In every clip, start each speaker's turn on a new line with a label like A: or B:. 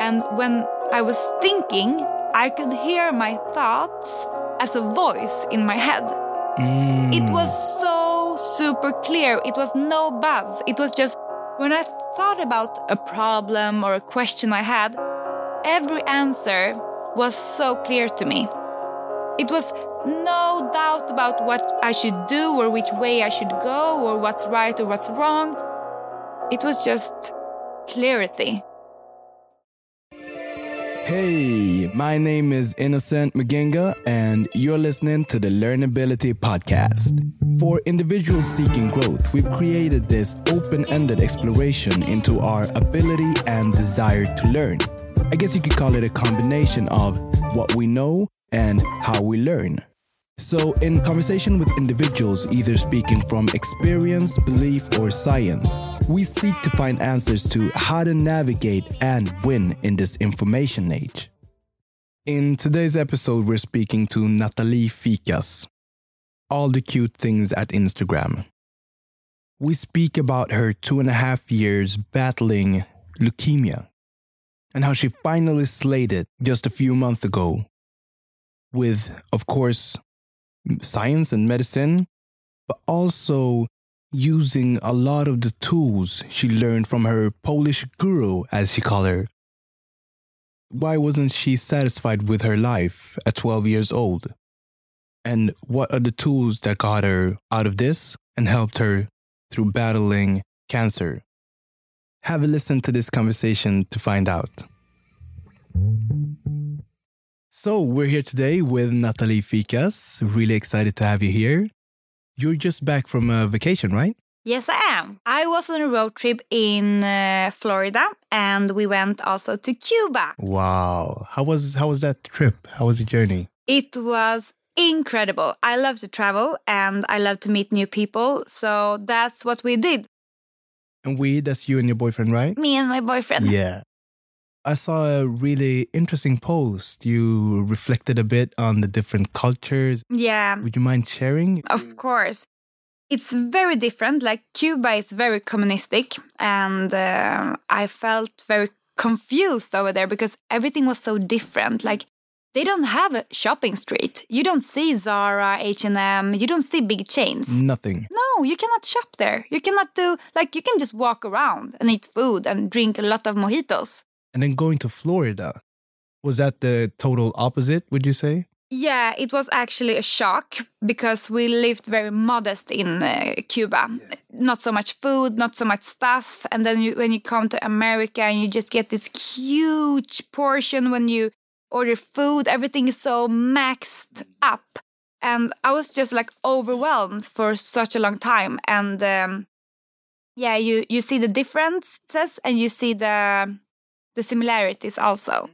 A: And when I was thinking, I could hear my thoughts as a voice in my head.
B: Mm.
A: It was so super clear. It was no buzz. It was just when I thought about a problem or a question I had, every answer was so clear to me. It was no doubt about what I should do or which way I should go or what's right or what's wrong. It was just clarity.
B: Hey, my name is Innocent Maginga, and you're listening to the Learnability Podcast. For individuals seeking growth, we've created this open ended exploration into our ability and desire to learn. I guess you could call it a combination of what we know and how we learn. So, in conversation with individuals either speaking from experience, belief, or science, we seek to find answers to how to navigate and win in this information age. In today's episode, we're speaking to Natalie Fikas, all the cute things at Instagram. We speak about her two and a half years battling leukemia and how she finally slayed it just a few months ago with, of course, science and medicine, but also using a lot of the tools she learned from her Polish guru, as she called her. Why wasn't she satisfied with her life at 12 years old? And what are the tools that got her out of this and helped her through battling cancer? Have a listen to this conversation to find out. So, we're here today with Natalie Fikas. Really excited to have you here. You're just back from a vacation, right?
A: Yes, I am. I was on a road trip in uh, Florida and we went also to Cuba.
B: Wow. How was how was that trip? How was the journey?
A: It was incredible. I love to travel and I love to meet new people. So that's what we did.
B: And we, that's you and your boyfriend, right?
A: Me and my boyfriend.
B: Yeah. I saw a really interesting post. You reflected a bit on the different cultures.
A: Yeah,
B: Would you mind sharing?
A: of course. It's very different. Like Cuba is very communistic, and uh, I felt very confused over there because everything was so different. Like they don't have a shopping street. You don't see Zara, H and M. You don't see big chains.
B: Nothing.
A: No, you cannot shop there. You cannot do like you can just walk around and eat food and drink a lot of mojitos.
B: And then going to Florida, was that the total opposite, would you say?
A: Yeah, it was actually a shock because we lived very modest in uh, Cuba. Not so much food, not so much stuff, and then you, when you come to America and you just get this huge portion when you order food, everything is so maxed up, and I was just like overwhelmed for such a long time. And um, yeah, you you see the differences and you see the the similarities also.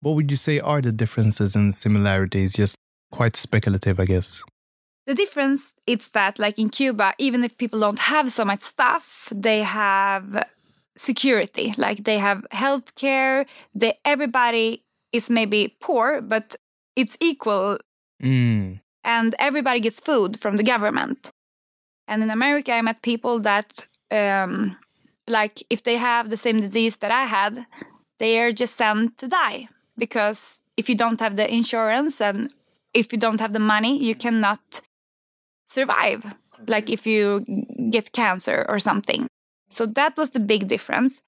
B: What would you say are the differences and similarities? Just quite speculative, I guess.
A: The difference is that, like in Cuba, even if people don't have so much stuff, they have security. Like they have healthcare. They everybody is maybe poor, but it's equal,
B: Mm.
A: and everybody gets food from the government. And in America, I met people that, um, like, if they have the same disease that I had, they are just sent to die because if you don't have the insurance and if you don't have the money, you cannot survive. Like if you get cancer or something. So that was the big difference.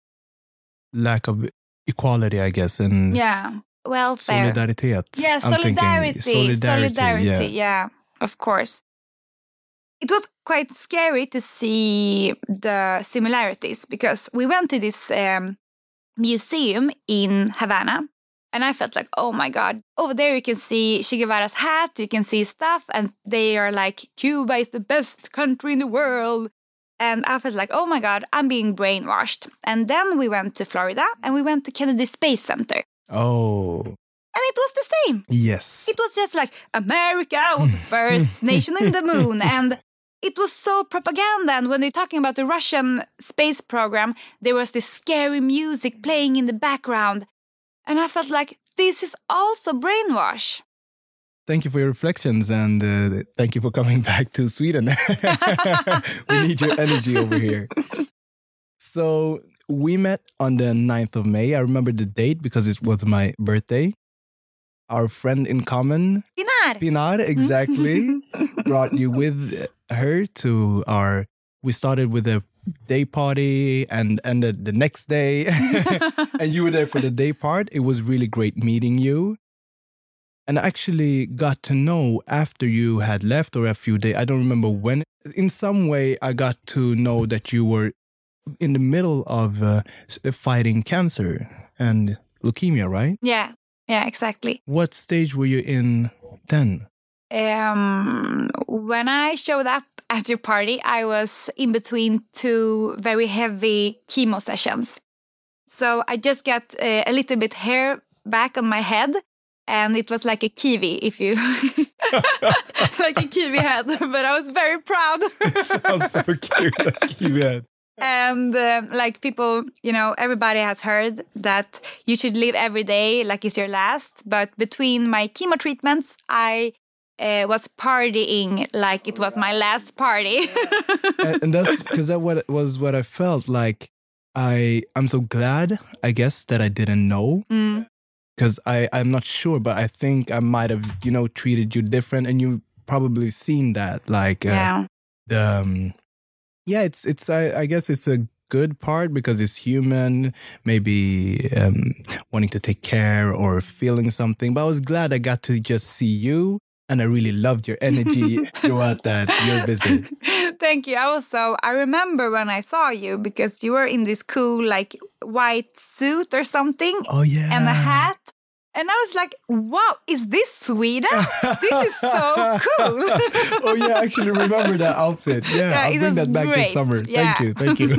B: Lack of equality, I guess, and
A: Yeah. Welfare.
B: solidaritet.
A: Yeah, solidarity.
B: solidarity.
A: Solidarity.
B: yeah.
A: Yeah, of course. It was quite scary to see the similarities because we went to this um, museum in Havana. And I felt like, oh my God, over there you can see Che Guevara's hat, you can see stuff, and they are like, Cuba is the best country in the world. And I felt like, oh my God, I'm being brainwashed. And then we went to Florida and we went to Kennedy Space Center.
B: Oh,
A: And it was the same.
B: yes.
A: It was just like America was the first nation in the moon. And it was so propaganda. And when they're talking about the Russian space program, there was this scary music playing in the background. And I felt like this is also brainwash.
B: Thank you for your reflections and uh, thank you for coming back to Sweden. we need your energy over here. So, we met on the 9th of May. I remember the date because it was my birthday. Our friend in common,
A: Pinar.
B: Pinar, exactly, brought you with her to our. We started with a day party and ended the next day. and you were there for the day part. It was really great meeting you. And I actually got to know after you had left or a few days, I don't remember when. In some way, I got to know that you were in the middle of uh, fighting cancer and leukemia, right?
A: yeah, yeah, exactly.
B: What stage were you in then?
A: Um, when I showed up at your party, I was in between two very heavy chemo sessions. So I just got uh, a little bit hair back on my head, and it was like a kiwi, if you like a kiwi head. But I was very proud.
B: Sounds so cute. Like you had.
A: and uh, like people you know everybody has heard that you should live every day like it's your last but between my chemo treatments i uh, was partying like it was my last party
B: and, and that's because that what was what I felt like. I I'm so glad, I guess, that I didn't know
A: Mm.
B: because I I'm not sure, but I think I might have you know treated you different, and you probably seen that like uh,
A: yeah
B: the um, yeah it's it's I, I guess it's a good part because it's human maybe um, wanting to take care or feeling something but i was glad i got to just see you and i really loved your energy throughout that your visit
A: thank you i also i remember when i saw you because you were in this cool like white suit or something
B: oh yeah
A: and a hat and i was like wow is this sweden this is so cool
B: oh yeah, I actually remember that outfit. Yeah,
A: Yeah,
B: I'll bring that back
A: great.
B: this summer.
A: Yeah.
B: Thank you, thank you.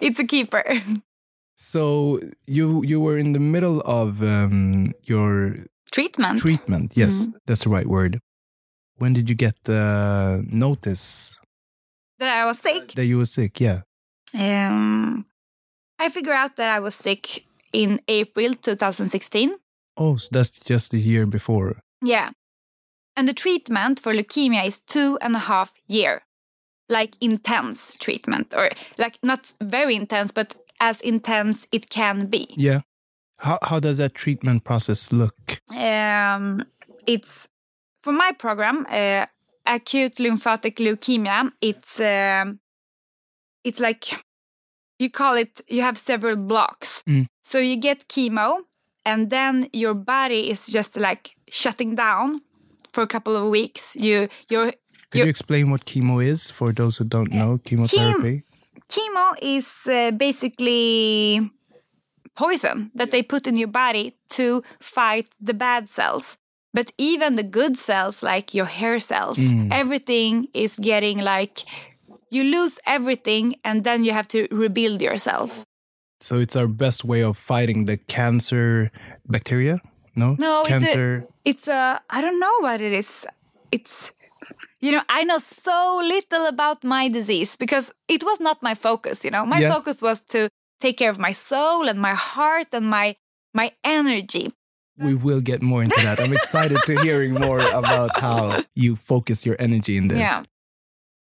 A: it's a keeper
B: so you you were in the middle of um, your
A: treatment
B: treatment. Yes,
A: Mm-hmm.
B: that's the right word. When did you get the notice
A: that I was sick.
B: that you were sick? Yeah.
A: Um, I figured out that I was sick in April 2016.
B: Oh, so that's just a year before.
A: Yeah. And the treatment for leukemia is two and a half year. Like intense treatment, or like not very intense, but as intense it can be.
B: Yeah. How how does that treatment process look?
A: Um, it's for my program, uh, acute lymphatic leukemia. It's um, it's like you call it. You have several blocks.
B: Mm.
A: So you get chemo, and then your body is just like shutting down for a couple of weeks. You your
B: Could you explain what chemo is for those who don't know chemotherapy?
A: chemo is uh, basically poison that they put in your body to fight the bad cells. But even the good cells, like your hair cells, mm. everything is getting like you lose everything and then you have to rebuild yourself.
B: So it's our best way of fighting the cancer bacteria. No,
A: No, it's a-
B: cancer.
A: It's a, I don't know what it is. It's, you know, I know so little about my disease because it was not my focus, you know. My
B: Yeah.
A: focus was to take care of my soul and my heart and my my energy.
B: we will get more into that. I'm excited to hearing more about how you focus your energy in this.
A: Yeah.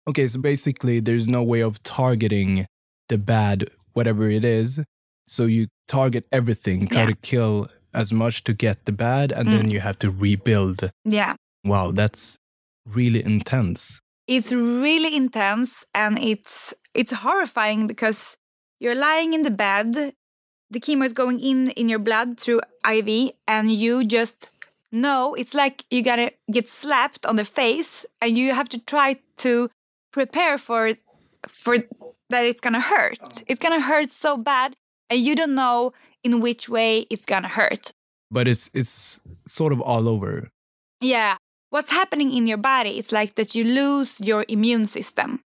B: Okay, so basically, there's no way of targeting the bad, whatever it is. So you target everything, try
A: Yeah.
B: to kill as much to get the bad, and then mm. you have to rebuild.
A: Yeah.
B: Wow, that's really intense.
A: It's really intense and it's it's horrifying because you're lying in the bed, the chemo is going in in your blood through IV and you just know it's like you got to get slapped on the face and you have to try to prepare for for that it's to hurt. Oh. It's going to hurt so bad and you don't know in which way it's to hurt.
B: But it's it's sort of all over.
A: Yeah. What's happening in your body? It's like that you lose your immune system.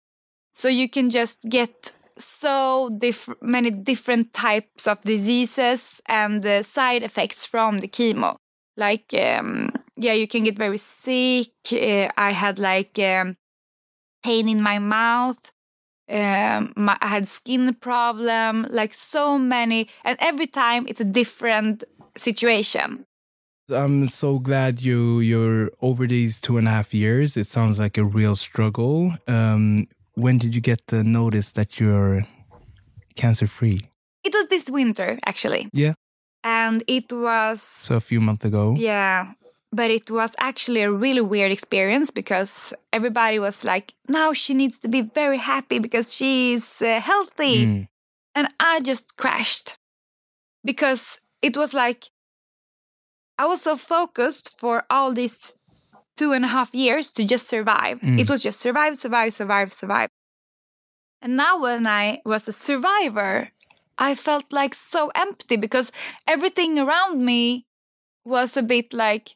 A: So you can just get so diff- many different types of diseases and side effects from the chemo. Like, um, yeah, you can get very sick. Uh, I had like um, pain in my mouth. Um, my, I had skin problem. Like so many, and every time it's a different situation.
B: I'm so glad you you're over these two and a half years. It sounds like a real struggle. Um, when did you get the notice that you're cancer free?
A: It was this winter actually.
B: Yeah.
A: And it was
B: So a few months ago.
A: yeah, but it was actually a really weird experience because everybody was like, now she needs to be very happy because she's uh, healthy.
B: Mm.
A: And I just crashed because it was like I was so focused for all these two and a half years to just survive.
B: Mm.
A: It was just survive, survive, survive, survive. And now when I was a survivor, I felt like so empty because everything around me was a bit like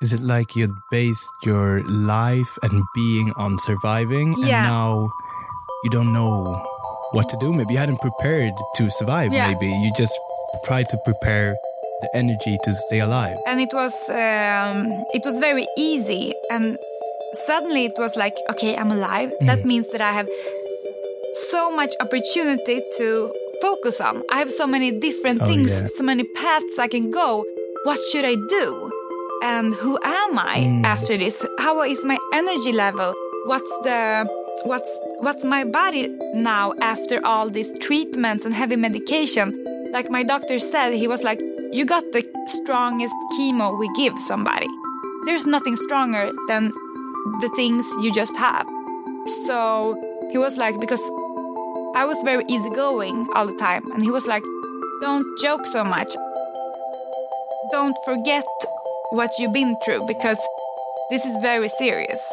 B: Is it like you'd based your life and being on surviving, and now you don't know what to do? Maybe you hadn't prepared to survive.
A: Yeah.
B: Maybe you just tried to prepare the energy to stay alive.
A: and it was um, it was very easy. And suddenly it was like okay i'm alive. That means that i have so much opportunity to focus on. I have so many different
B: Oh,
A: things
B: yeah.
A: so many paths i can go. What should i do? And who am i after this? How is my energy level? What's the what's what's my body now after all these treatments and heavy medication? Like my doctor said he was like you got the strongest chemo we give somebody there's nothing stronger than the things you just have so he was like because i was very easygoing all the time and he was like don't joke so much don't forget what you've been through because this is very serious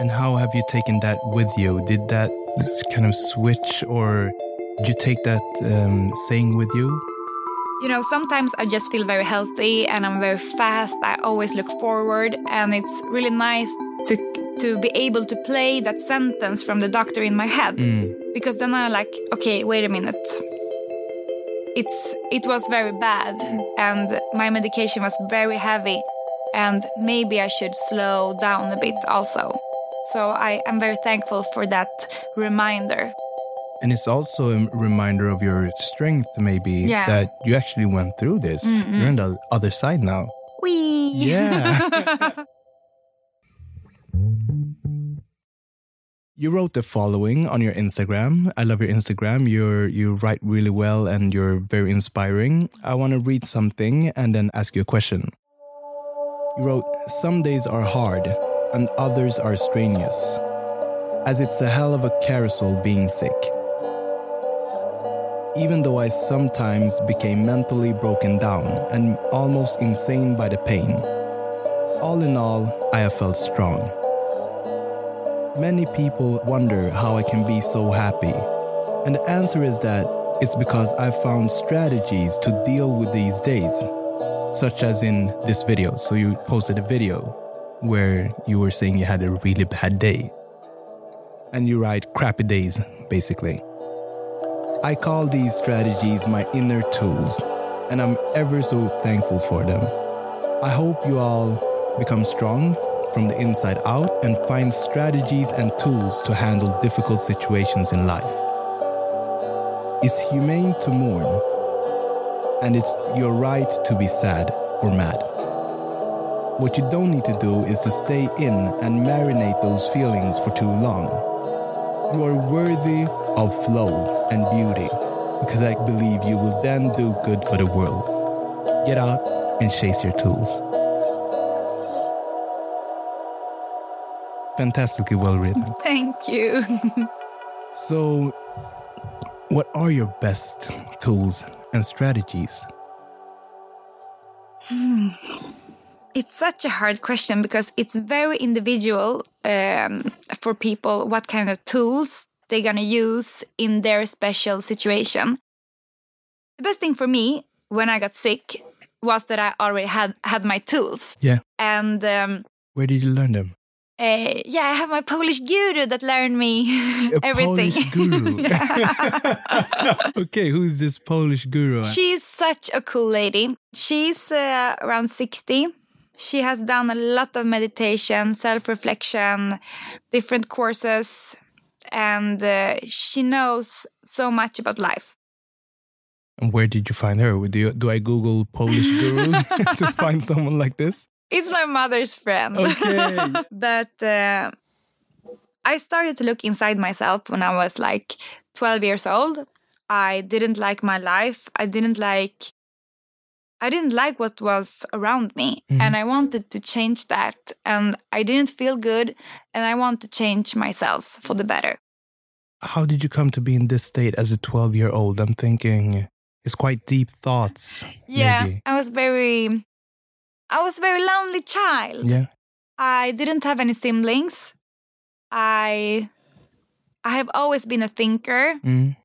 B: And how have you taken that with you? Did that kind of switch, or did you take that um, saying with you?
A: You know, sometimes I just feel very healthy and I'm very fast. I always look forward and it's really nice to to be able to play that sentence from the doctor in my head mm. because then I'm like, okay, wait a minute. It's it was very bad and my medication was very heavy and maybe I should slow down a bit also. So I am very thankful for that reminder.
B: And it's also a reminder of your strength, maybe,
A: Yeah.
B: that you actually went through this. You're on the other side now.
A: Wee.
B: Yeah. you wrote the following on your Instagram. I love your Instagram. You're you write really well and you're very inspiring. I want to read something and then ask you a question. You wrote, Some days are hard and others are strenuous, as it's a hell of a carousel being sick. Even though I sometimes became mentally broken down and almost insane by the pain, all in all, I have felt strong. Many people wonder how I can be so happy, and the answer is that it's because I've found strategies to deal with these days, such as in this video. So, you posted a video where you were saying you had a really bad day, and you write crappy days, basically. I call these strategies my inner tools, and I'm ever so thankful for them. I hope you all become strong from the inside out and find strategies and tools to handle difficult situations in life. It's humane to mourn, and it's your right to be sad or mad. What you don't need to do is to stay in and marinate those feelings for too long. You are worthy of flow and beauty because I believe you will then do good for the world. Get out and chase your tools. Fantastically well written.
A: Thank you.
B: So, what are your best tools and strategies? Hmm.
A: It's such a hard question because it's very individual um, for people what kind of tools they're gonna use in their special situation. The best thing for me when I got sick was that I already had had my tools,
B: Yeah.
A: and um,
B: Where did you learn them?
A: uh, yeah, I have my Polish guru that learned me
B: A
A: everything.
B: Polish guru. okay, who's this Polish guru?
A: She's such a cool lady. She's uh, around 60. She has done a lot of meditation, self reflection, different courses, and uh, she knows so much about life.
B: And where did you find her? Do, you, do I Google Polish guru to find someone like this?
A: It's my mother's friend.
B: Okay.
A: but uh, I started to look inside myself when I was like 12 years old. I didn't like my life. I didn't like I didn't like what was around me
B: Mhm.
A: and I wanted to change that and I didn't feel good and I want to change myself for the better.
B: How did you come to be in this state as a 12 year old? I'm thinking it's quite deep thoughts.
A: Yeah,
B: Maybe.
A: I was very I was a very lonely child.
B: Yeah.
A: I didn't have any siblings. I I have always been a thinker.
B: Mm.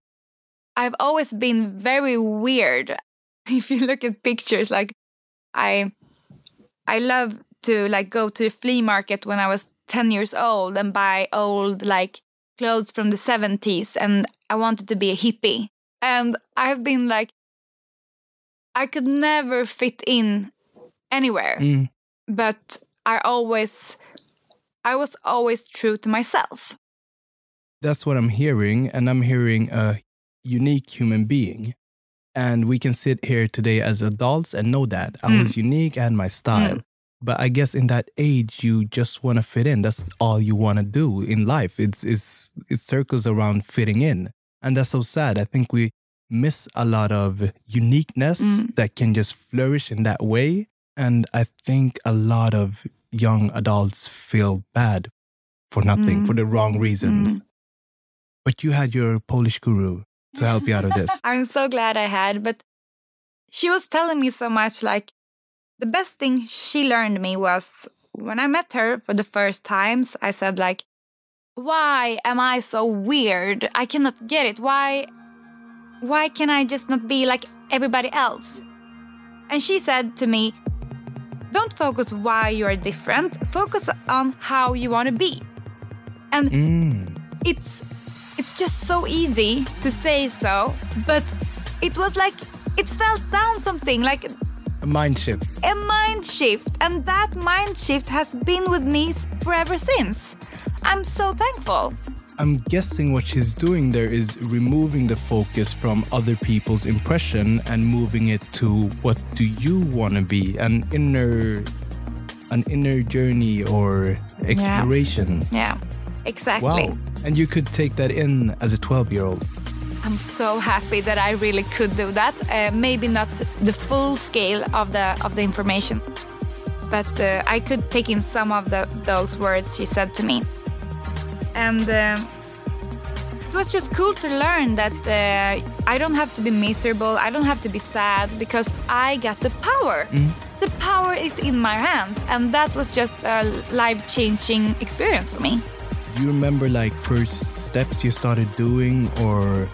A: I've always been very weird. If you look at pictures, like I, I love to like go to the flea market when I was ten years old and buy old like clothes from the seventies, and I wanted to be a hippie. And I've been like, I could never fit in anywhere,
B: Mm.
A: but I always, I was always true to myself.
B: That's what I'm hearing. And I'm hearing a unique human being. And we can sit here today as adults and know that I
A: Mm.
B: was unique and my style. But I guess in that age, you just want to fit in. That's all you want to do in life. It's, it's, it circles around fitting in. And that's so sad. I think we miss a lot of uniqueness
A: Mm.
B: that can just flourish in that way. And I think a lot of young adults feel bad for nothing,
A: Mm.
B: for the wrong reasons. But you had your Polish guru to help you out of this.
A: I'm so glad I had, but she was telling me so much like the best thing she learned me was when I met her for the first times, I said like why am I so weird? I cannot get it. Why why can I just not be like everybody else? And she said to me, don't focus why you are different. Focus on how you want to be. And
B: Mm.
A: it's it's just so easy to say so, but it was like it felt down something like
B: A mind shift.
A: a mind shift, and that mind shift has been with me forever since. I'm so thankful.
B: I'm guessing what she's doing there is removing the focus from other people's impression and moving it to what do you want to be an inner an inner journey or exploration.
A: Yeah, exactly.
B: Wow. And you could take that in as a 12 year old.
A: I'm so happy that I really could do that. Uh, maybe not the full scale of the of the information, but uh, I could take in some of the those words she said to me, and uh, it was just cool to learn that uh, I don't have to be miserable. I don't have to be sad because I got the power. The power is in my hands, and that was just a life changing experience for me.
B: Do you remember like first steps you started doing or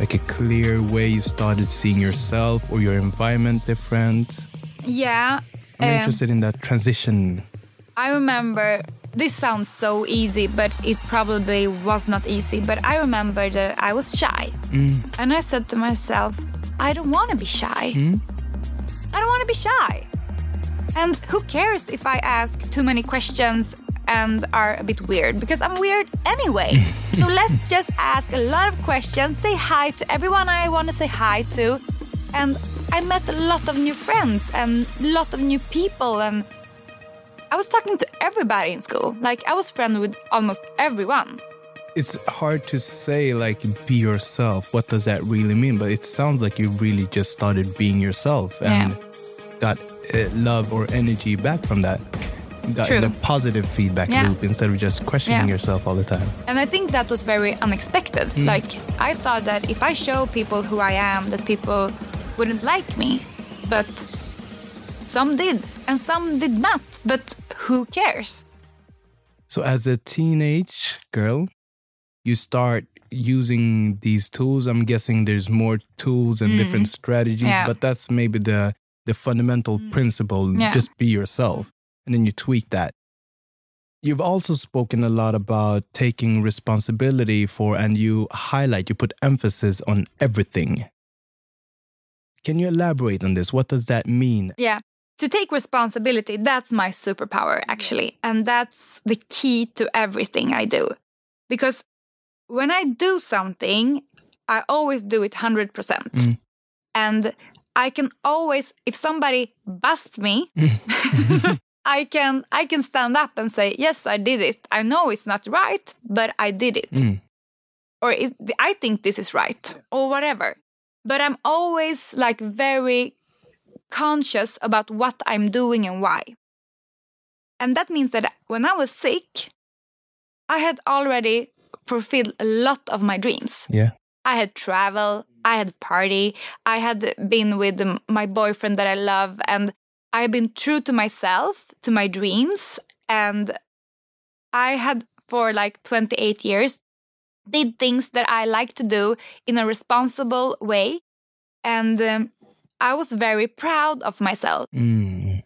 B: like a clear way you started seeing yourself or your environment different?
A: Yeah.
B: I'm
A: um,
B: interested in that transition.
A: I remember this sounds so easy, but it probably was not easy. But I remember that I was shy. And I said to myself, I don't want to be shy. I don't want to be shy. And who cares if I ask too many questions and are a bit weird? Because I'm weird anyway. so let's just ask a lot of questions, say hi to everyone I want to say hi to. And I met a lot of new friends and a lot of new people and I was talking to everybody in school. Like I was friends with almost everyone.
B: It's hard to say, like, be yourself. What does that really mean? But it sounds like you really just started being yourself and got uh, love or energy back from that. Got
A: True.
B: a positive feedback
A: Yeah.
B: loop instead of just questioning
A: Yeah.
B: yourself all the time.
A: And I think that was very unexpected. Like I thought that if I show people who I am, that people wouldn't like me. But some did and some did not. But who cares?
B: So, as a teenage girl, you start using these tools. I'm guessing there's more tools and different strategies,
A: Mm. Yeah. Mm.
B: but that's maybe the the fundamental principle.
A: Yeah.
B: Just be yourself, and then you tweak that. You've also spoken a lot about taking responsibility for, and you highlight, you put emphasis on everything. Can you elaborate on this? What does that mean?
A: Yeah. To take responsibility, that's my superpower, actually. And that's the key to everything I do. Because when I do something, I always do it 100%.
B: Mm.
A: And I can always, if somebody busts me, I can I can stand up and say, yes, I did it. I know it's not right, but I did it.
B: Mm.
A: or is, I think this is right or whatever. But I'm always like very conscious about what I'm doing and why. And that means that when I was sick, I had already fulfilled a lot of my dreams.
B: Yeah.
A: I had travel, I had party, I had been with my boyfriend that I love, and I had been true to myself, to my dreams, and I had for like 28 years did things that I like to do in a responsible way, and um, I was very proud of myself.
B: Mm.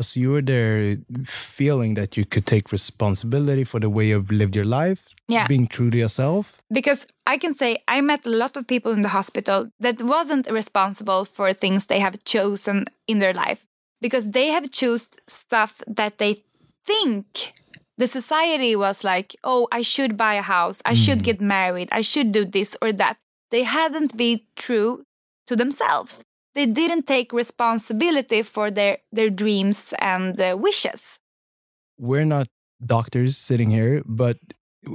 B: So you were there feeling that you could take responsibility for the way you've lived your life,
A: Yeah.
B: being true to yourself.
A: because I can say I met a lot of people in the hospital that wasn't responsible for things they have chosen in their life because they have chosen stuff that they think the society was like, oh, I should buy a house, I should get married, I should do this or that. They hadn't been true to themselves. They didn't take responsibility for their, their dreams and uh, wishes.
B: We're not doctors sitting here, but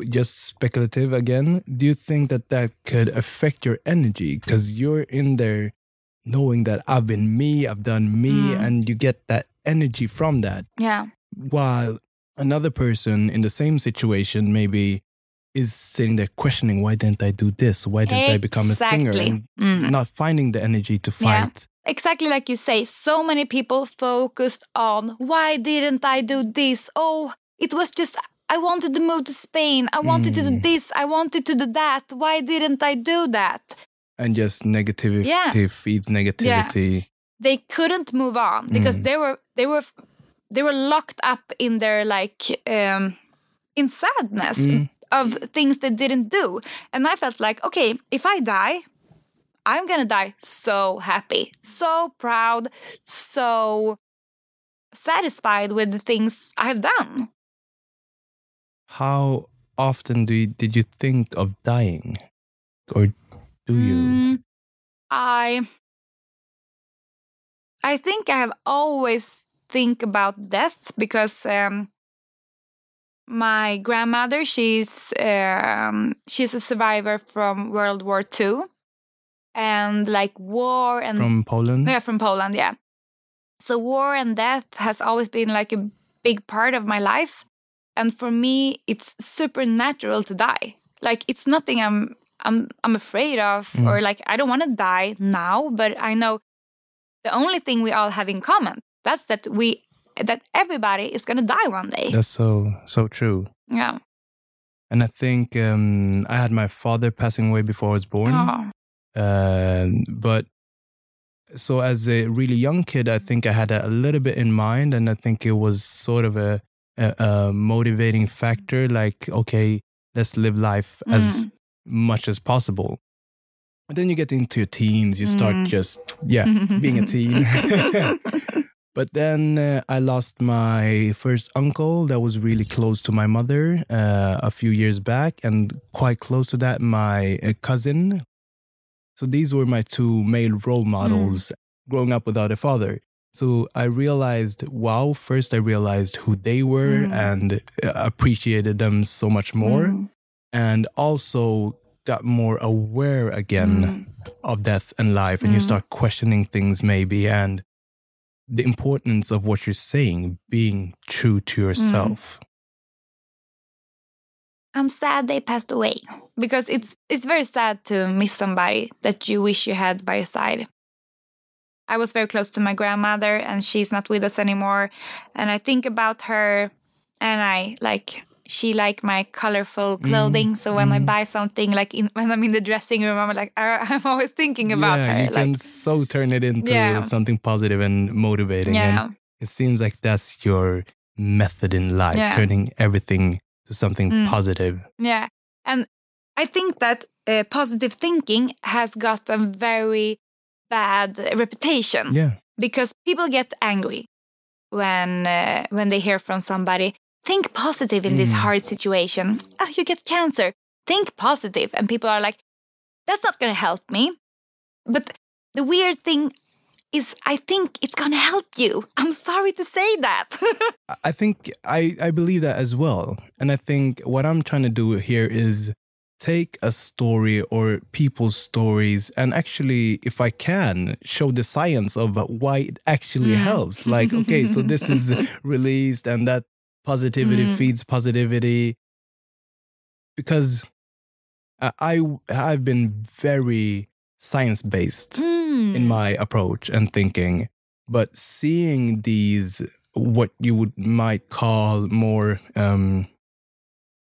B: just speculative again. Do you think that that could affect your energy because you're in there knowing that I've been me, I've done me,
A: Mm.
B: and you get that energy from that?
A: Yeah.
B: while another person in the same situation maybe is sitting there questioning why didn't I do this? Why didn't I become a singer? And
A: Mm.
B: not finding the energy to
A: Yeah.
B: fight.
A: exactly like you say, so many people focused on why didn't I do this? Oh, it was just I wanted to move to Spain. I wanted to do
B: Mm.
A: this. I wanted to do that. Why didn't I do that?
B: And just negativity
A: Yeah.
B: feeds negativity.
A: They couldn't move on because
B: Mm.
A: they were they were they were locked up in their like um in sadness
B: Mm.
A: of things they didn't do. And I felt like, okay, if I die, I'm gonna die so happy, so proud, so satisfied with the things I've done.
B: How often do you, did you think of dying? Or do you?
A: Mm, I I think I have always think about death because um, my grandmother she's um, she's a survivor from World War II and like war and
B: From Poland?
A: yeah from Poland yeah so war and death has always been like a big part of my life and for me it's supernatural to die like it's nothing i'm i'm i'm afraid of
B: Mm.
A: or like i don't want to die now but i know the only thing we all have in common that's that we that everybody is going to die one day
B: That's so so true.
A: yeah
B: And I think um, I had my father passing away before I was born.
A: Oh.
B: Um, but so as a really young kid, I think I had a little bit in mind, and I think it was sort of a, a, a motivating factor. Like, okay, let's live life as
A: Mm.
B: Much as possible. But then you get into your teens, you start
A: Mm.
B: just yeah being a teen. But then uh, I lost my first uncle that was really close to my mother uh, a few years back, and quite close to that, my uh, cousin. So these were my two male role models growing up without a father. So I realized, wow, first I realized who they were
A: Mm.
B: and uh, appreciated them so much more,
A: Mm.
B: And also got more aware again
A: Mm.
B: of death and life and you
A: Mm.
B: start questioning things maybe and the importance of what you're saying being true to yourself
A: I'm sad they passed away because it's it's very sad to miss somebody that you wish you had by your side. I was very close to my grandmother and she's not with us anymore and I think about her and I like she like my colorful clothing so when I
B: mm.
A: buy something like in, when I'm in the dressing room I'm like I, I'm always thinking about
B: yeah,
A: her
B: you can so turn it into
A: Yeah.
B: something positive and motivating
A: yeah
B: and it seems like that's your method in life
A: Yeah.
B: turning everything to something
A: Mm.
B: positive
A: Yeah. And I think that uh, positive thinking has got a very bad reputation
B: yeah
A: because people get angry when uh, when they hear from somebody think positive in this
B: Mm.
A: hard situation. Oh, you get cancer. Think positive and people are like that's not going to help me. But the weird thing is I think it's going to help you. I'm sorry to say that.
B: I think I, I believe that as well. And I think what I'm trying to do here is take a story or people's stories and actually, if I can, show the science of why it actually helps. Like, okay, so this is released and that positivity
A: Mm.
B: feeds positivity. Because I, I've been very science based
A: Mm.
B: in my approach and thinking, but seeing these what you would might call more um,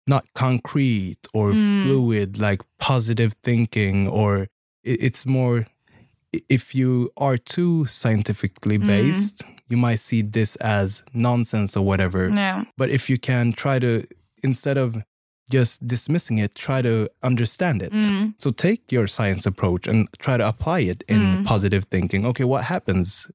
B: not concrete or
A: Mm.
B: fluid, like positive thinking, or it's more if you are too scientifically
A: Mm.
B: You might see this as nonsense or whatever.
A: Yeah.
B: But if you can try to, instead of just dismissing it, try to understand it.
A: Mm.
B: So take your science approach and try to apply it in
A: Mm.
B: positive thinking. Okay, what happens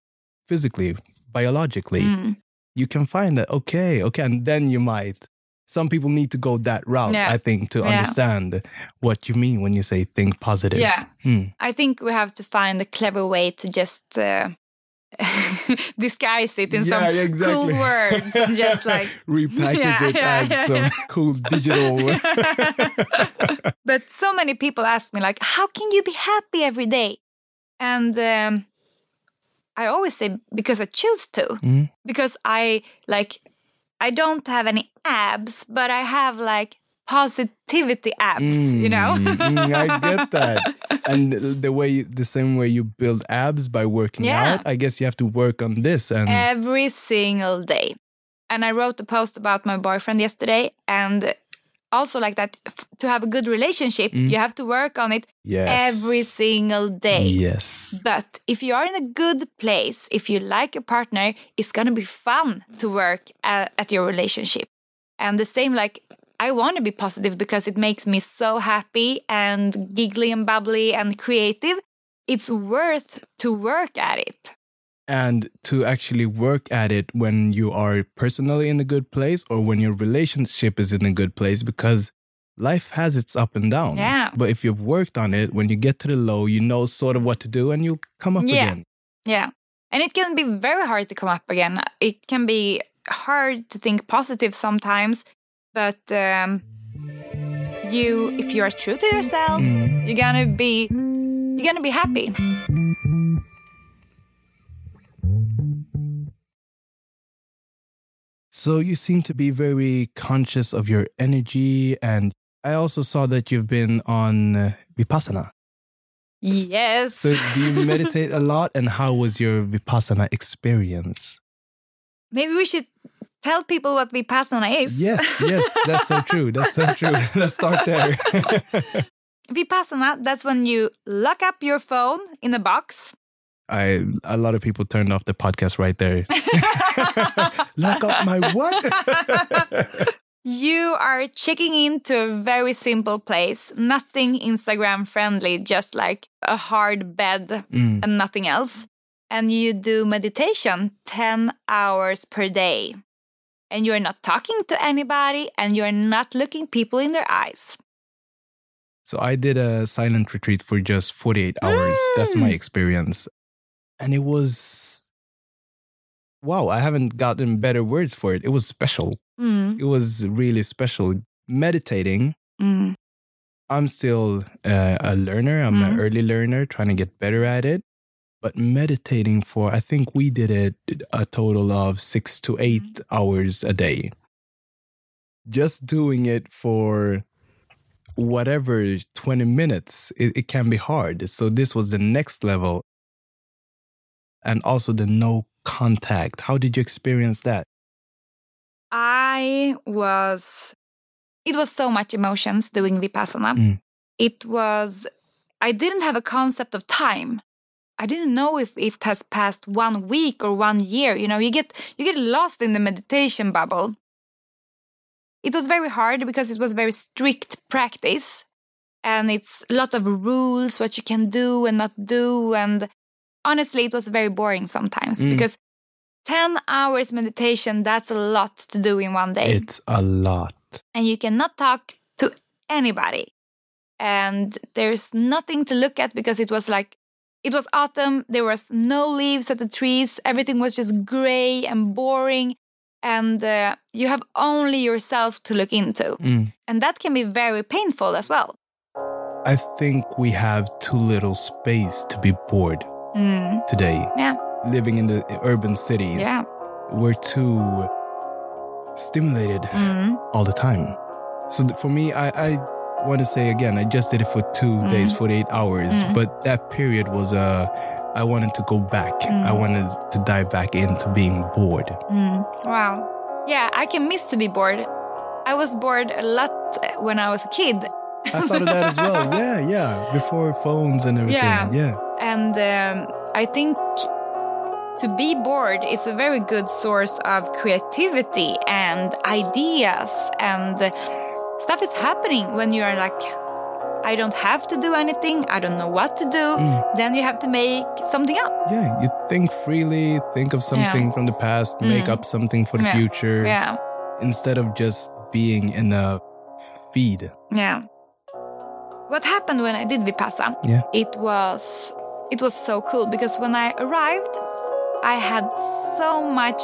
B: physically, biologically?
A: Mm.
B: You can find that, okay, okay, and then you might. Some people need to go that route,
A: Yeah.
B: I think, to
A: Yeah.
B: understand what you mean when you say think positive.
A: Yeah.
B: Hmm.
A: I think we have to find a clever way to just uh, disguise it in
B: Yeah,
A: some
B: exactly.
A: cool words and just like.
B: Repackage
A: Yeah,
B: it
A: yeah,
B: as some cool digital.
A: but so many people ask me like, "How can you be happy every day?" And um, I always say because I choose to.
B: Mhm.
A: Because I like, I don't have any abs, but I have like positivity abs. You know.
B: Mm, mm, I get that. And the way, the same way you build abs by working
A: Yeah.
B: out, I guess you have to work on this. And
A: every single day. And I wrote a post about my boyfriend yesterday, and also like that f- to have a good relationship, you have to work on it
B: yes,
A: every single day.
B: Yes.
A: But if you are in a good place, if you like your partner, it's gonna be fun to work at, at your relationship. And the same, like, I want to be positive because it makes me so happy and giggly and bubbly and creative. It's worth to work at it.
B: and to actually work at it when you are personally in a good place or when your relationship is in a good place because life has its up and downs.
A: Yeah.
B: But if you've worked on it, when you get to the low, you know sort of what to do and you'll come up
A: Yeah.
B: again.
A: Yeah. And it can be very hard to come up again. It can be hard to think positive sometimes, but um, you, if you are true to yourself,
B: Mm.
A: you're gonna be, you're gonna be happy.
B: So you seem to be very conscious of your energy and I also saw that you've been on uh, Vipassana.
A: Yes.
B: So do you meditate a lot and how was your Vipassana experience?
A: Maybe we should tell people what Vipassana is.
B: Yes, yes, that's so true. That's so true. Let's start there.
A: Vipassana, that's when you lock up your phone in a box.
B: I a lot of people turned off the podcast right there. Lock up my what?
A: You are checking into a very simple place, nothing Instagram friendly, just like a hard bed
B: Mm.
A: and nothing else. And you do meditation 10 hours per day. And you're not talking to anybody and you're not looking people in their eyes.
B: So I did a silent retreat for just 48 hours. That's my experience. And it was wow, I haven't gotten better words for it. It was special.
A: Mm,
B: It was really special. Meditating,
A: mm,
B: I'm still uh, a learner. I'm an
A: Mm.
B: early learner trying to get better at it. But meditating for, I think we did it a total of six to eight hours a day. Just doing it for whatever 20 minutes, it, it can be hard. So this was the next level. And also the no contact. How did you experience that?
A: I was, it was so much emotions doing Vipassana.
B: Mm.
A: It was, I didn't have a concept of time. I didn't know if it has passed one week or one year. You know, you get you get lost in the meditation bubble. It was very hard because it was very strict practice, and it's a lot of rules what you can do and not do. And honestly, it was very boring sometimes
B: Mm.
A: because ten hours meditation that's a lot to do in one day
B: It's a lot.
A: and you cannot talk to anybody. And there's nothing to look at because it was like, it was autumn, there was no leaves at the trees, everything was just gray and boring. And uh, you have only yourself to look into.
B: Mm.
A: And that can be very painful as well.
B: I think we have too little space to be bored
A: Mm.
B: today.
A: Yeah.
B: Living in the urban cities,
A: Yeah.
B: we're too stimulated
A: Mm.
B: all the time. So th- for me, I, I want to say again, I just did it for two
A: Mm.
B: days, 48 hours,
A: Mm.
B: but that period was Uh, I wanted to go back.
A: Mm.
B: I wanted to dive back into being bored.
A: Mm. Wow. Yeah, I can miss to be bored. I was bored a lot when I was a kid.
B: I thought of that as well. Yeah, yeah. Before phones and everything.
A: Yeah.
B: Yeah.
A: And um, I think to be bored is a very good source of creativity and ideas and stuff is happening when you are like I don't have to do anything. I don't know what to do.
B: Mm.
A: Then you have to make something up.
B: Yeah, you think freely, think of something from the past, make
A: Mm.
B: up something for the
A: Yeah.
B: future
A: Yeah.
B: instead of just being in a feed.
A: Yeah. What happened when I did Vipassana?
B: Yeah.
A: It was it was so cool because when I arrived, I had so much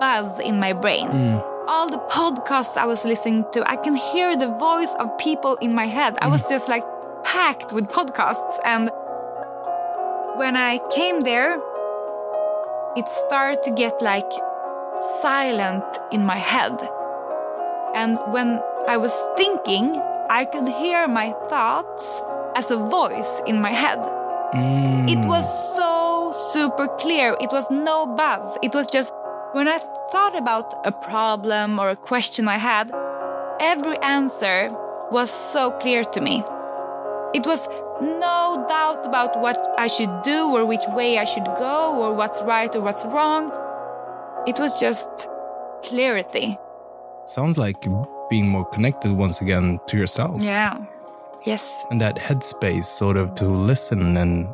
A: buzz in my brain.
B: Mm.
A: All the podcasts I was listening to, I can hear the voice of people in my head. I was just like packed with podcasts and when I came there, it started to get like silent in my head. And when I was thinking, I could hear my thoughts as a voice in my head.
B: Mm.
A: It was so super clear. It was no buzz. It was just when I thought about a problem or a question I had, every answer was so clear to me. It was no doubt about what I should do or which way I should go or what's right or what's wrong. It was just clarity.
B: Sounds like being more connected once again to yourself.
A: Yeah. Yes.
B: And that headspace, sort of to listen and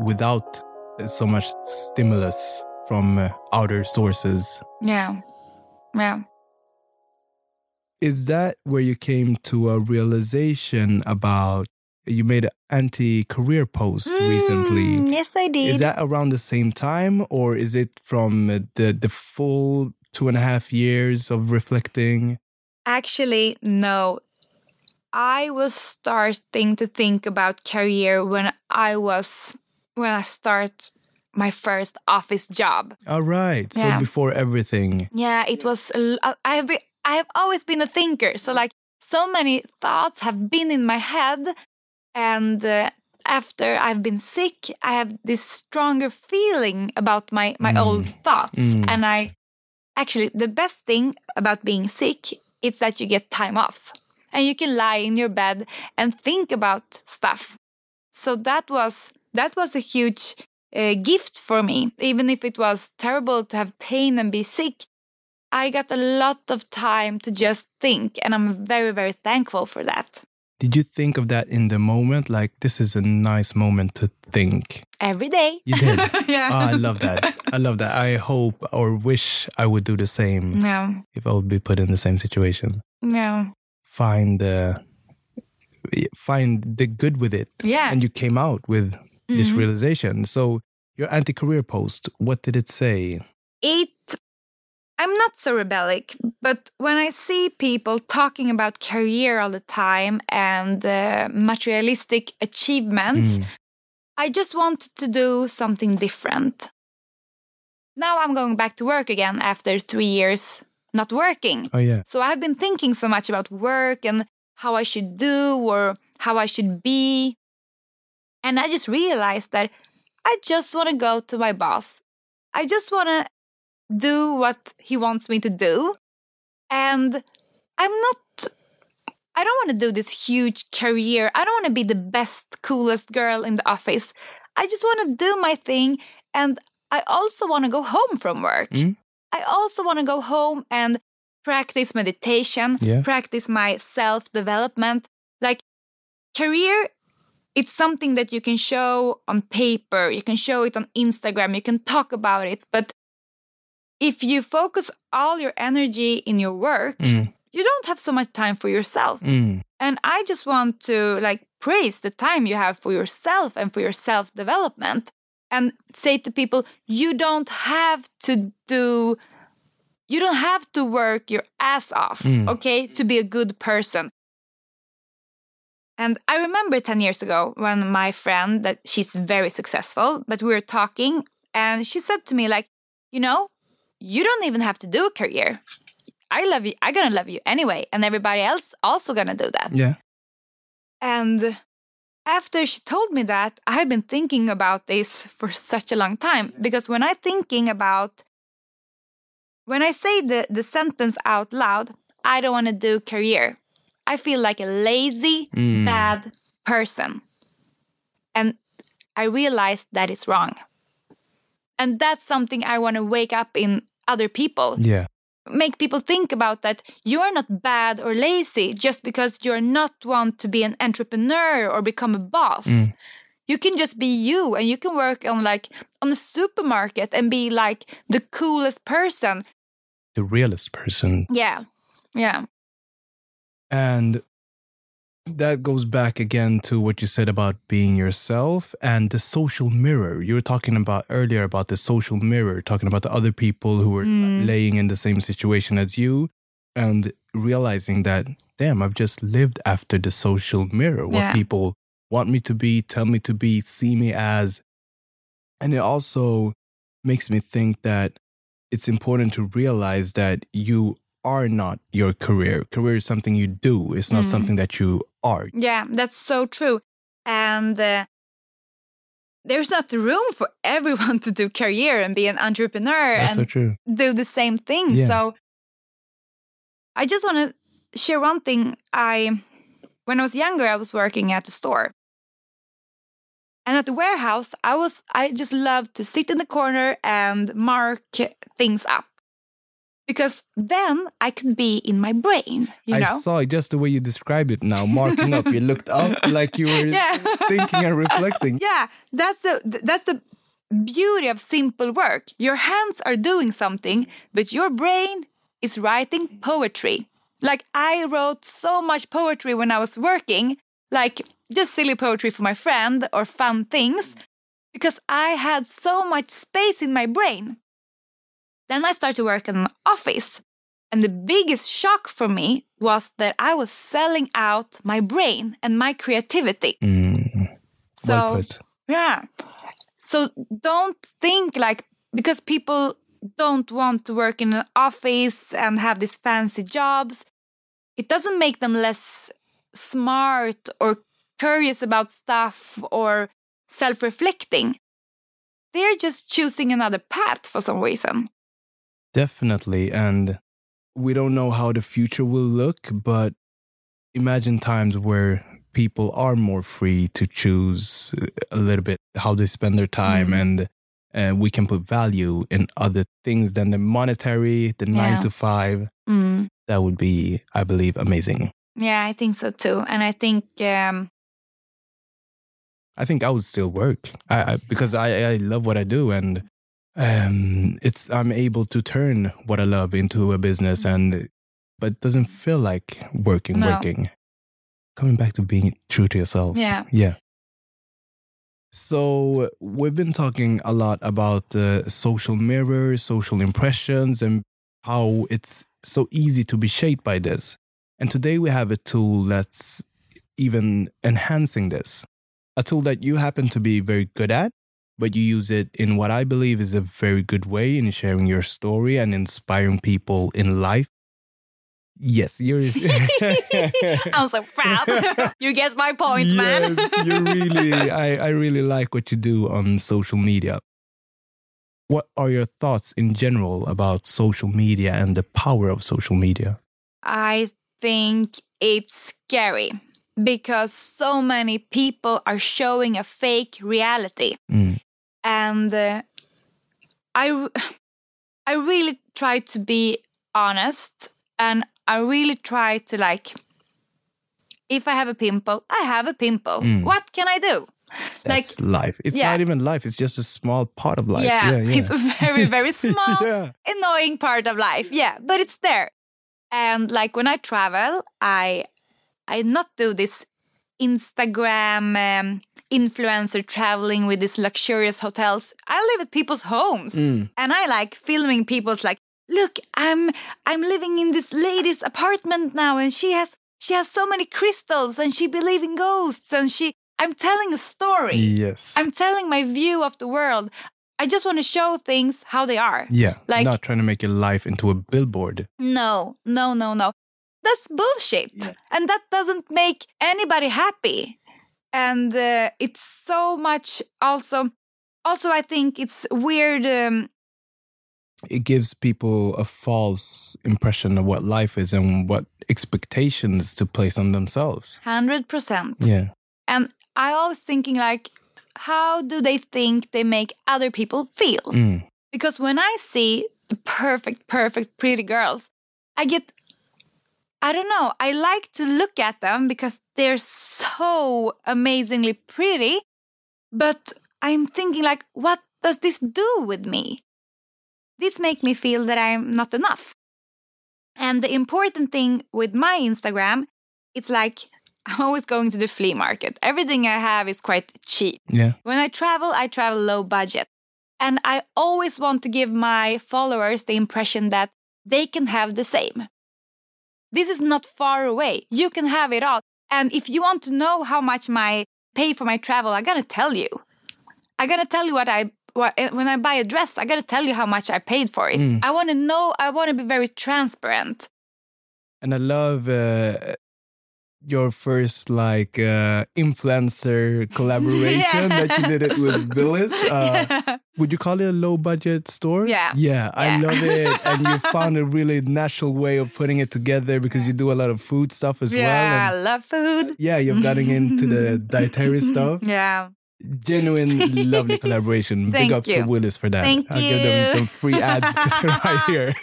B: without so much stimulus from uh, outer sources.
A: Yeah. Yeah.
B: Is that where you came to a realization about you made an anti career post recently?
A: Mm, yes, I did.
B: Is that around the same time, or is it from uh, the the full two and a half years of reflecting?
A: Actually, no. I was starting to think about career when I was when I start my first office job.
B: All right. So
A: Yeah.
B: before everything,
A: Yeah, it was. I have been, I have always been a thinker, so like so many thoughts have been in my head, and uh, after I've been sick, I have this stronger feeling about my my old thoughts,
B: Mm.
A: and I actually the best thing about being sick is that you get time off, and you can lie in your bed and think about stuff. So that was that was a huge uh, gift for me, even if it was terrible to have pain and be sick. I got a lot of time to just think, and I'm very, very thankful for that.
B: did you think of that in the moment? Like, this is a nice moment to think.
A: Every day.
B: You did.
A: yeah.
B: Ah, I love that. I love that. I hope or wish I would do the same
A: yeah.
B: if I would be put in the same situation.
A: Yeah.
B: Find the find the good with it.
A: Yeah.
B: And you came out with this
A: Mhm.
B: realization. So your anti-career post, what did it say?
A: it i'm not so rebellic but when i see people talking about career all the time and uh, materialistic achievements
B: Mm.
A: i just wanted to do something different now i'm going back to work again after three years not working
B: Oh yeah.
A: so i've been thinking so much about work and how i should do or how i should be and i just realized that i just want to go to my boss i just want to do what he wants me to do. And I'm not, I don't want to do this huge career. I don't want to be the best, coolest girl in the office. I just want to do my thing. And I also want to go home from work.
B: Mm.
A: I also want to go home and practice meditation,
B: Yeah.
A: practice my self development. Like, career it's something that you can show on paper, you can show it on Instagram, you can talk about it. But if you focus all your energy in your work,
B: Mm.
A: you don't have so much time for yourself.
B: Mm.
A: And I just want to like praise the time you have for yourself and for your self development and say to people, you don't have to do, you don't have to work your ass off,
B: Mm.
A: okay, to be a good person. And I remember 10 years ago when my friend that she's very successful, but we were talking and she said to me like, you know, you don't even have to do a career. I love you. I'm going to love you anyway. And everybody else also going to do that.
B: Yeah.
A: And after she told me that, I have been thinking about this for such a long time because when I thinking about when I say the, the sentence out loud, I don't want to do career. I feel like a lazy,
B: Mm.
A: bad person. And I realized that it's wrong. And that's something I want to wake up in other people
B: Yeah.
A: make people think about that you are not bad or lazy just because you're not want to be an entrepreneur or become a boss. You can just be you and you can work on like on a supermarket and be like the coolest person.
B: The realest person.
A: Yeah. Yeah.
B: And that goes back again to what you said about being yourself and the social mirror. You were talking about earlier about the social mirror, talking about the other people who were mm. laying in the same situation as you and realizing that, damn, I've just lived after the social mirror, what
A: Yeah.
B: people want me to be, tell me to be, see me as. And it also makes me think that it's important to realize that you are not your career. Career is something you do. It's not
A: Mm.
B: something that you are.
A: Yeah, that's so true. And uh, there's not room for everyone to do career and be an entrepreneur
B: That's so
A: and
B: true.
A: do the same thing.
B: Yeah.
A: So I just want to share one thing. I when I was younger, I was working at the store. And at the warehouse, I was I just loved to sit in the corner and mark things up. Because then I could be in my brain, you
B: I
A: know?
B: saw just the way you described it now, marking up. You looked up like you were
A: Yeah.
B: thinking and reflecting.
A: Yeah, that's the that's the beauty of simple work. Your hands are doing something, but your brain is writing poetry. Like I wrote so much poetry when I was working, like just silly poetry for my friend or fun things, because I had so much space in my brain. Then I started to work in an office. And the biggest shock for me was that I was selling out my brain and my creativity.
B: Mm,
A: So
B: well
A: yeah. So don't think like because people don't want to work in an office and have these fancy jobs, it doesn't make them less smart or curious about stuff or self reflecting. They're just choosing another path for some reason.
B: Definitely. And we don't know how the future will look, but imagine times where people are more free to choose a little bit how they spend their time
A: Mhm.
B: and uh, we can put value in other things than the monetary, the nine to five.
A: Mm.
B: That would be, I believe, amazing.
A: Yeah, I think so too. And I think, um,
B: I think I would still work I, I, because I, I love what I do and um, it's I'm able to turn what I love into a business and but it doesn't feel like working
A: No.
B: working. Coming back to being true to yourself.
A: yeah.
B: Yeah. So we've been talking a lot about uh, social mirrors, social impressions, and how it's so easy to be shaped by this. And today we have a tool that's even enhancing this. A tool that you happen to be very good at, but you use it in what I believe is a very good way in sharing your story and inspiring people in life. Yes, you're.
A: I'm so proud. you get my point, man.
B: Yes, you really. I, I really like what you do on social media. What are your thoughts in general about social media and the power of social media?
A: I think it's scary because so many people are showing a fake reality.
B: Mm.
A: And uh, I really try to be honest and I really try to like, if I have a pimple, I have a pimple.
B: Mm.
A: What can I do?
B: That's life. It's
A: yeah.
B: not even life. It's just a small part of life.
A: yeah,
B: Yeah, yeah.
A: it's a very, very small annoying part of life. Yeah, but it's there. And like when I travel, I I not do this Instagram um, influencer traveling with these luxurious hotels. I live at people's homes,
B: Mm.
A: and I like filming people's like, look, I'm I'm living in this lady's apartment now, and she has she has so many crystals and she believes in ghosts and she I'm telling a story.
B: Yes.
A: I'm telling my view of the world. I just want to show things how they are.
B: yeah.
A: like-
B: not trying to make your life into a billboard.
A: No, no, no, no. That's bullshit. And that doesn't make anybody happy. And uh, it's so much also also I think it's weird um,
B: It gives people a false impression of what life is and what expectations to place on themselves.
A: 100%.
B: Yeah.
A: And I always thinking like how do they think they make other people feel?
B: Mm.
A: Because when I see the perfect, perfect, pretty girls, I get, I don't know, I like to look at them because they're so amazingly pretty. But I'm thinking, like, what does this do with me? This make me feel that I'm not enough. And the important thing with my Instagram, it's like I'm always going to the flea market. Everything I have is quite cheap.
B: Yeah.
A: When I travel, I travel low budget. And I always want to give my followers the impression that they can have the same. This is not far away. You can have it all. And if you want to know how much my pay for my travel, I gotta tell you. I gotta tell you what I what, eh, when I buy a dress, I gotta tell you how much I paid for it. I want to know. I want to be very transparent.
B: And I love uh, your first like uh, influencer collaboration
A: Yeah.
B: that you did it with Willys. Uh,
A: Yeah.
B: Would you call it a low budget store?
A: Yeah.
B: Yeah, I
A: Yeah.
B: love it. And you found a really natural way of putting it together because you do a lot of food stuff as well.
A: yeah, I love food.
B: yeah, you've gotten into the dietary stuff.
A: Yeah.
B: Genuine, lovely collaboration. Big
A: Thank
B: up
A: you.
B: to Willys for that.
A: Thank
B: I'll give them some free ads right here.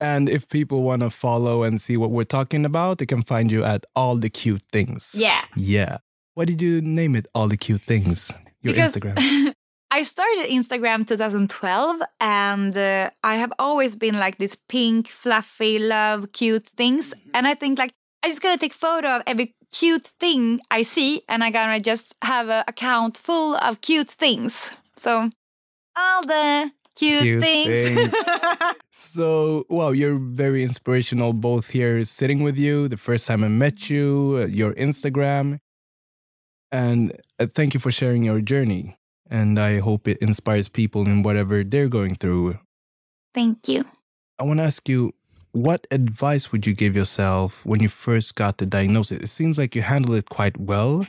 B: and if people want to follow and see what we're talking about, they can find you at All the Cute Things.
A: Yeah.
B: Yeah. Why did you name it All the Cute Things? Your
A: because
B: Instagram.
A: I started Instagram 2012 and uh, I have always been like this pink, fluffy, love, cute things. And I think like I just gotta take photo of every cute thing I see and I gotta just have an account full of cute things. So all the cute,
B: Cute
A: things.
B: So, wow, you're very inspirational both here sitting with you, the first time I met you, uh, your Instagram. And uh, thank you for sharing your journey. And I hope it inspires people in whatever they're going through.
A: Thank you.
B: I want to ask you, what advice would you give yourself when you first got the diagnosis? It seems like you handled it quite well,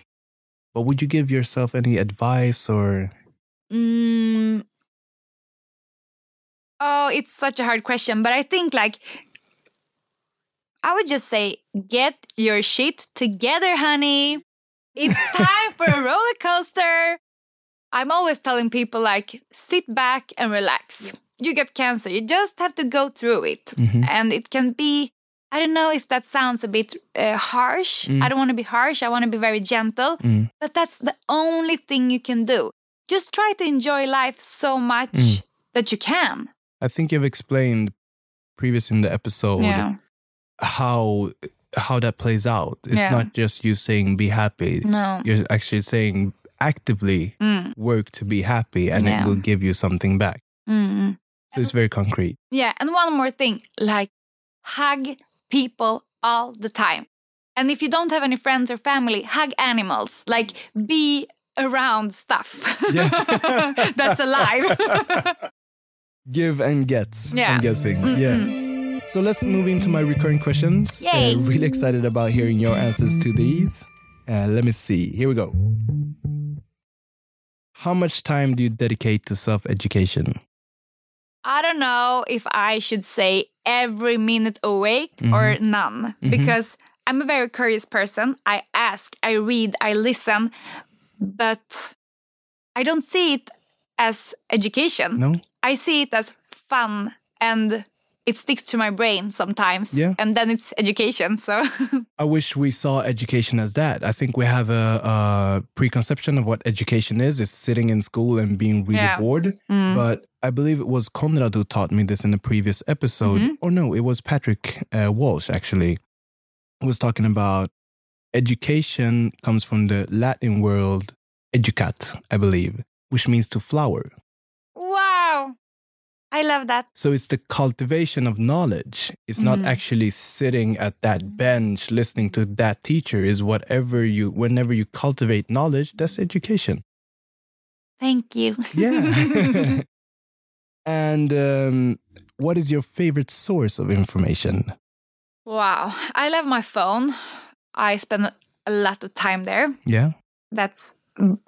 B: but would you give yourself any advice or?
A: Mm. Oh, it's such a hard question, but I think like I would just say get your shit together, honey. It's time for a roller coaster. I'm always telling people like sit back and relax. You get cancer, you just have to go through it. Mm-hmm. And it can be I don't know if that sounds a bit uh, harsh. Mm. I don't want to be harsh. I want to be very gentle. Mm. But that's the only thing you can do. Just try to enjoy life so much mm. that you can.
B: I think you've explained previous in the episode
A: Yeah.
B: how how that plays out. It's
A: Yeah.
B: not just you saying be happy.
A: No.
B: You're actually saying actively
A: Mm.
B: work to be happy and
A: Yeah.
B: it will give you something back.
A: Mm.
B: So it's very concrete.
A: Yeah. And one more thing like hug people all the time. And if you don't have any friends or family, hug animals. Like be around stuff
B: Yeah.
A: that's alive.
B: Give and get.
A: Yeah.
B: I'm guessing. Yeah. So let's move into my recurring questions.
A: Yay.
B: Uh, really excited about hearing your answers to these. Uh, let me see. Here we go. How much time do you dedicate to self education?
A: I don't know if I should say every minute awake or mm-hmm. none mm-hmm. because I'm a very curious person. I ask, I read, I listen, but I don't see it as education.
B: No?
A: I see it as fun and it sticks to my brain sometimes.
B: Yeah.
A: And then it's education. So,
B: I wish we saw education as that. I think we have a, a preconception of what education is. It's sitting in school and being really
A: Yeah.
B: bored. But I believe it was Conrad who taught me this in the previous episode. Or no, it was Patrick uh, Walsh actually. Who was talking about education comes from the Latin word educat, I believe, which means to flower.
A: I love that.
B: So it's the cultivation of knowledge. It's not actually sitting at that bench listening to that teacher. Is whatever you, whenever you cultivate knowledge, that's education.
A: Thank you.
B: Yeah. and um, what is your favorite source of information?
A: wow. I love my phone. I spend a lot of time there.
B: Yeah.
A: That's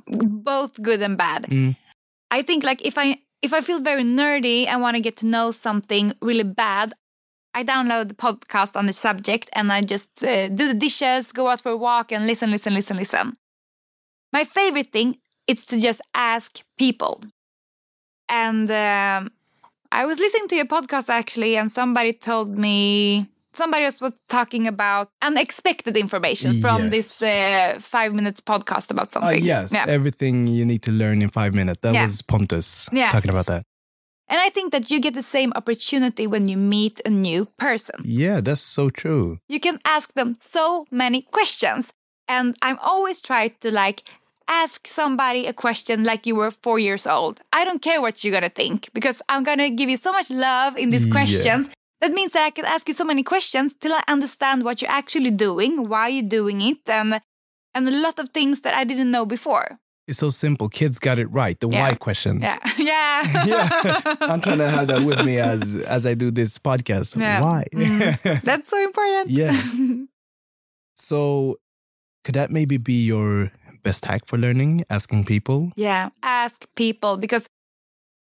A: both good and bad.
B: Mm.
A: I think like if I if I feel very nerdy and want to get to know something really bad, I download the podcast on the subject and I just uh, do the dishes, go out for a walk and listen, listen, listen, listen. My favorite thing is to just ask people. And um, I was listening to your podcast actually, and somebody told me somebody else was talking about unexpected information from this uh, five minutes podcast about
B: Uh,
A: something.
B: yes.
A: Yeah.
B: Everything you need to learn in five minutes. That
A: Yeah.
B: was Pontus
A: Yeah.
B: talking about that.
A: And I think that you get the same opportunity when you meet a new person.
B: Yeah, that's so true.
A: You can ask them so many questions. And I'm always trying to like ask somebody a question like you were four years old. I don't care what you're gonna think because I'm gonna give you so much love in these
B: Yeah.
A: questions. That means that I can ask you so many questions till I understand what you're actually doing, why you're doing it, and and a lot of things that I didn't know before.
B: It's so simple. Kids got it right. The
A: Yeah.
B: why question.
A: Yeah. Yeah.
B: yeah. I'm trying to have that with me as as I do this podcast.
A: Yeah.
B: Why? Mm.
A: That's so important.
B: yeah. So could that maybe be your best hack for learning? Asking people?
A: Yeah, ask people because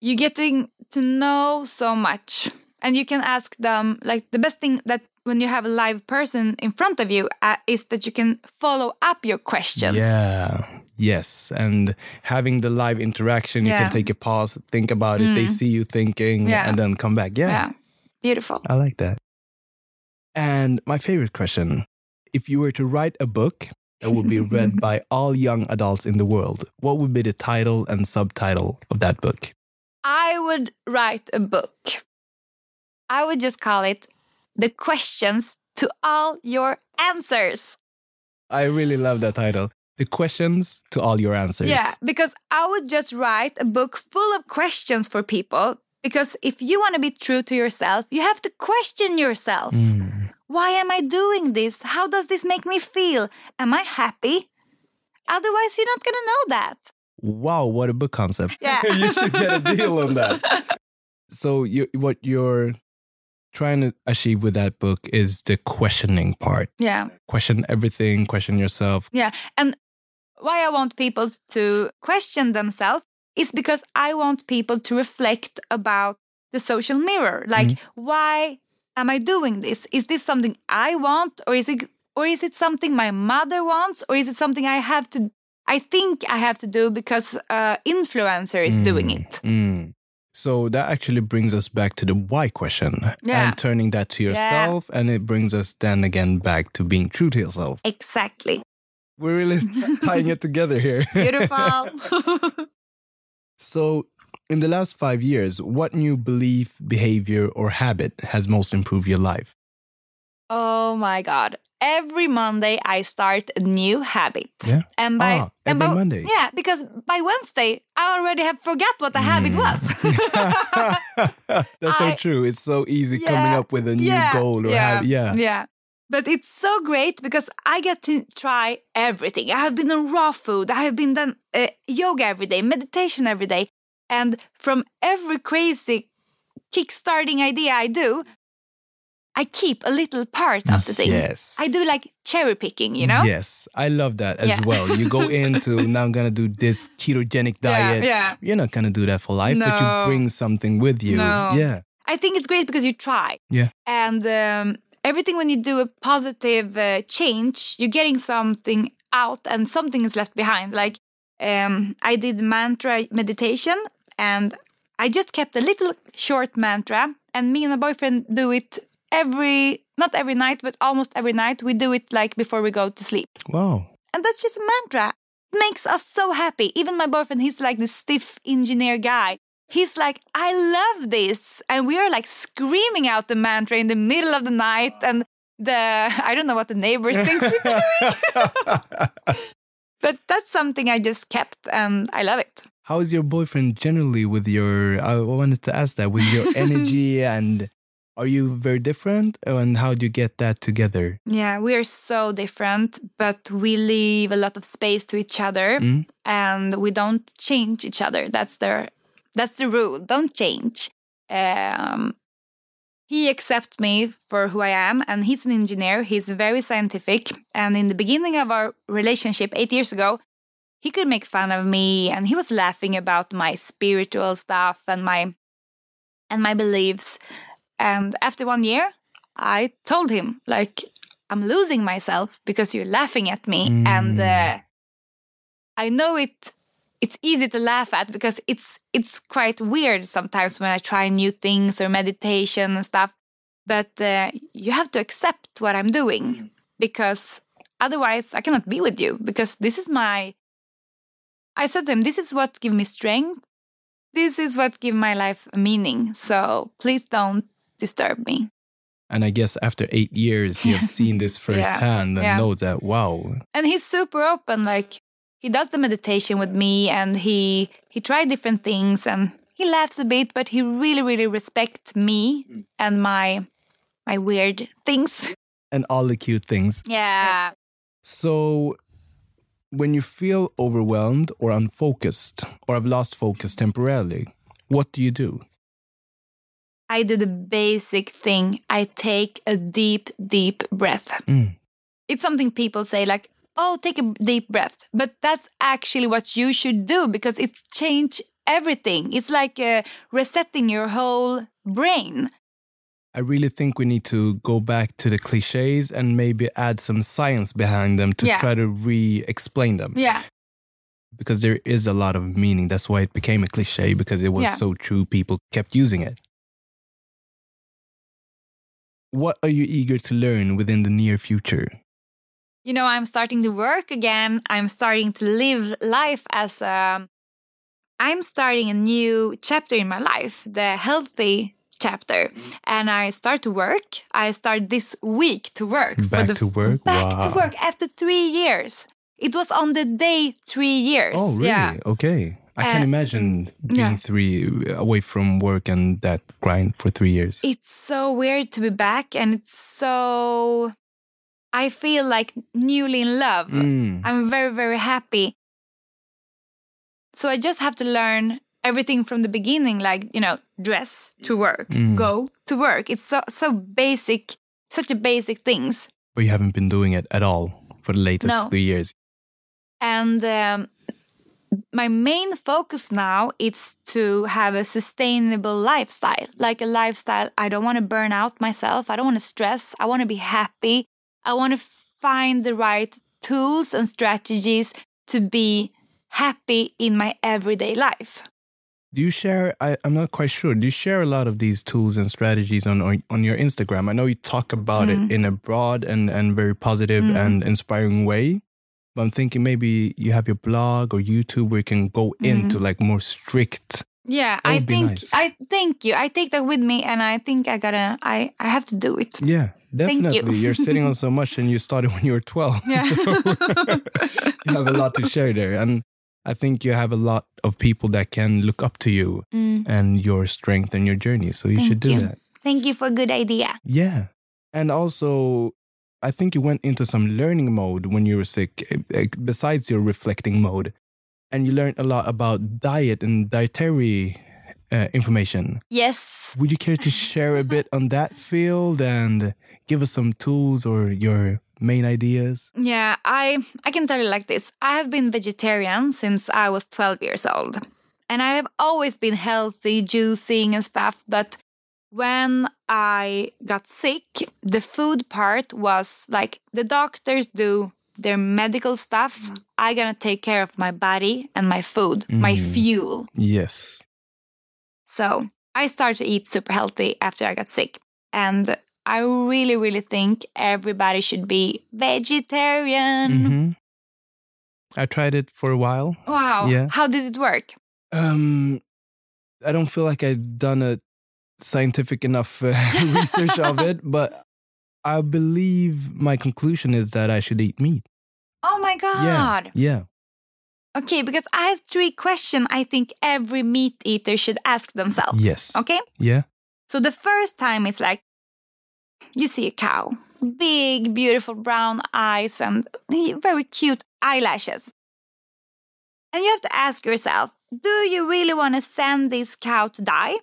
A: you're getting to know so much. And you can ask them, like, the best thing that when you have a live person in front of you uh, is that you can follow up your questions.
B: Yeah. Yes. And having the live interaction, you can take a pause, think about it. They see you thinking
A: Yeah.
B: and then come back. Yeah.
A: Yeah. Beautiful.
B: I like that. And my favorite question if you were to write a book that would be read by all young adults in the world, what would be the title and subtitle of that book?
A: I would write a book. I would just call it The Questions to All Your Answers.
B: I really love that title. The questions to all your answers.
A: Yeah, because I would just write a book full of questions for people. Because if you want to be true to yourself, you have to question yourself.
B: Mm.
A: Why am I doing this? How does this make me feel? Am I happy? Otherwise, you're not going to know that.
B: Wow, what a book concept.
A: Yeah.
B: you should get a deal on that. So you what you're trying to achieve with that book is the questioning part.
A: Yeah.
B: Question everything, question yourself.
A: Yeah. And why I want people to question themselves is because I want people to reflect about the social mirror. Like, why am I doing this? Is this something I want, or is it, or is it something my mother wants, or is it something I have to? I think I have to do because uh, influencer is doing it.
B: Mm. So that actually brings us back to the why question
A: Yeah.
B: and turning that to yourself. And it brings us then again back to being true to yourself.
A: Exactly.
B: We're really tying it together here.
A: Beautiful.
B: So, in the last five years, what new belief, behavior, or habit has most improved your life?
A: Oh my god. Every Monday I start a new habit.
B: Yeah?
A: And by
B: Ah,
A: and
B: every
A: by-
B: Monday.
A: Yeah, because by Wednesday I already have forgot what the habit
B: Mm.
A: was.
B: That's so true. It's so easy coming up with a new
A: yeah,
B: goal or
A: yeah,
B: habit. Yeah.
A: Yeah. But it's so great because I get to try everything. I have been on raw food. I have been done uh, yoga every day, meditation every day, and from every crazy kickstarting idea I do, I keep a little part of the thing.
B: Yes.
A: I do like cherry picking, you know?
B: Yes, I love that as
A: Yeah.
B: well. You go into now I'm gonna do this ketogenic diet.
A: yeah.
B: You're not gonna do that for life, but you bring something with you.
A: No.
B: Yeah.
A: I think it's great because you try.
B: Yeah.
A: And um, everything when you do a positive uh, change, you're getting something out and something is left behind. Like um, I did mantra meditation and I just kept a little short mantra and me and my boyfriend do it every, not every night, but almost every night. We do it like before we go to sleep.
B: Wow.
A: And that's just a mantra. It makes us so happy. Even my boyfriend, he's like the stiff engineer guy. He's like, I love this. And we are like screaming out the mantra in the middle of the night. And the, I don't know what the neighbors think we're doing. but that's something I just kept and I love it.
B: How is your boyfriend generally with your? I wanted to ask that with your energy and are you very different and how do you get that together?
A: Yeah, we are so different, but we leave a lot of space to each other
B: Mm.
A: and we don't change each other. That's the that's the rule. Don't change. Um, he accepts me for who I am, and he's an engineer. He's very scientific. And in the beginning of our relationship, eight years ago, he could make fun of me, and he was laughing about my spiritual stuff and my and my beliefs. And after one year, I told him like I'm losing myself because you're laughing at me, and uh, I know it. It's easy to laugh at because it's it's quite weird sometimes when I try new things or meditation and stuff. But uh, you have to accept what I'm doing because otherwise I cannot be with you because this is my. I said to him, "This is what give me strength. This is what give my life a meaning. So please don't disturb me."
B: And I guess after eight years, you have seen this firsthand and
A: Yeah.
B: know that, wow,
A: and he's super open like he does the meditation with me and he he tried different things and he laughs a bit but he really really respects me and my my weird things
B: and all the cute things.
A: yeah
B: So, when you feel overwhelmed or unfocused or have lost focus temporarily, what do you do?
A: I do the basic thing i take a deep deep breath
B: Mm.
A: it's something people say like oh take a deep breath but that's actually what you should do because it change everything it's like uh, resetting your whole brain
B: I really think we need to go back to the cliches and maybe add some science behind them to
A: Yeah.
B: try to re explain them.
A: yeah
B: Because there is a lot of meaning. That's why it became a cliche because it was
A: Yeah.
B: so true. People kept using it. What are you eager to learn within the near future?
A: you know i'm starting to work again i'm starting to live life as a i'm starting a new chapter in my life the healthy chapter mm-hmm. and i start to work i start this week to work
B: Back
A: the
B: to work?
A: back
B: Wow.
A: to work after three years it was on the day three years
B: Oh, really?
A: yeah
B: Okay. I
A: Uh,
B: can imagine being
A: yeah.
B: three away from work and that grind for three years.
A: it's so weird to be back and it's so i feel like newly in love
B: Mm.
A: I'm very, very happy. So I just have to learn everything from the beginning, like, you know, dress to work,
B: Mm.
A: go to work. It's so so basic, such a basic things.
B: But you haven't been doing it at all for the latest
A: No.
B: three years.
A: And um, my main focus now is to have a sustainable lifestyle, like a lifestyle. I don't want to burn out myself. I don't want to stress. I want to be happy. I want to find the right tools and strategies to be happy in my everyday life.
B: Do you share? I, I'm not quite sure. Do you share a lot of these tools and strategies on on on your Instagram? I know you talk about
A: Mm.
B: it in a broad and and very positive and inspiring way. But I'm thinking maybe you have your blog or YouTube where you can go into like more strict.
A: Yeah, I think
B: nice.
A: I thank you. I take that with me, and I think I gotta. I I have to do it.
B: Yeah,
A: Thank you.
B: definitely. You're sitting on so much, and you started when you were 12.
A: Yeah.
B: So you have a lot to share there, and I think you have a lot of people that can look up to you
A: Mm,
B: and your strength and your journey. So you
A: Thank
B: should do
A: you.
B: that.
A: thank you for a good idea.
B: Yeah. And also, I think you went into some learning mode when you were sick, eh, eh, besides your reflecting mode. And you learned a lot about diet and dietary uh, information.
A: Yes.
B: Would you care to share a bit on that field and give us some tools or your main ideas?
A: Yeah, I I can tell you like this. I have been vegetarian since I was 12 years old. And I have always been healthy, juicing and stuff, but when I got sick, the food part was like the doctors do their medical stuff. I gonna take care of my body and my food, my
B: Mm.
A: fuel.
B: Yes.
A: So I started to eat super healthy after I got sick. And I really, really think everybody should be vegetarian.
B: hmm I tried it for a while.
A: Wow.
B: Yeah.
A: How did it work?
B: Um, I don't feel like I've done a scientific enough uh, research of it, but I believe my conclusion is that I should eat meat.
A: Oh my god.
B: Yeah, yeah.
A: Okay, because I have three questions I think every meat eater should ask themselves.
B: Yes.
A: Okay?
B: Yeah.
A: So the first time it's like you see a cow, big, beautiful brown eyes and very cute eyelashes. And you have to ask yourself, do you really want to send this cow to die?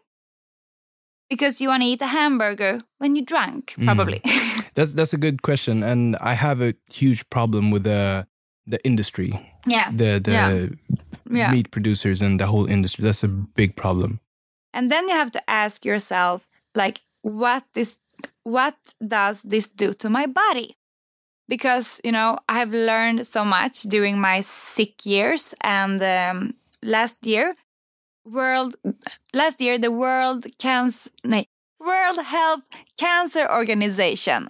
A: Because you want to eat a hamburger when you're drunk,
B: Mm.
A: probably.
B: That's that's a good question, and I have a huge problem with the the industry,
A: yeah.
B: the the
A: Yeah. Yeah.
B: meat producers and the whole industry. That's a big problem.
A: And then you have to ask yourself, like, what is what does this do to my body? Because you know I have learned so much during my sick years, and um, last year, world last year the World Cancer World Health Cancer Organization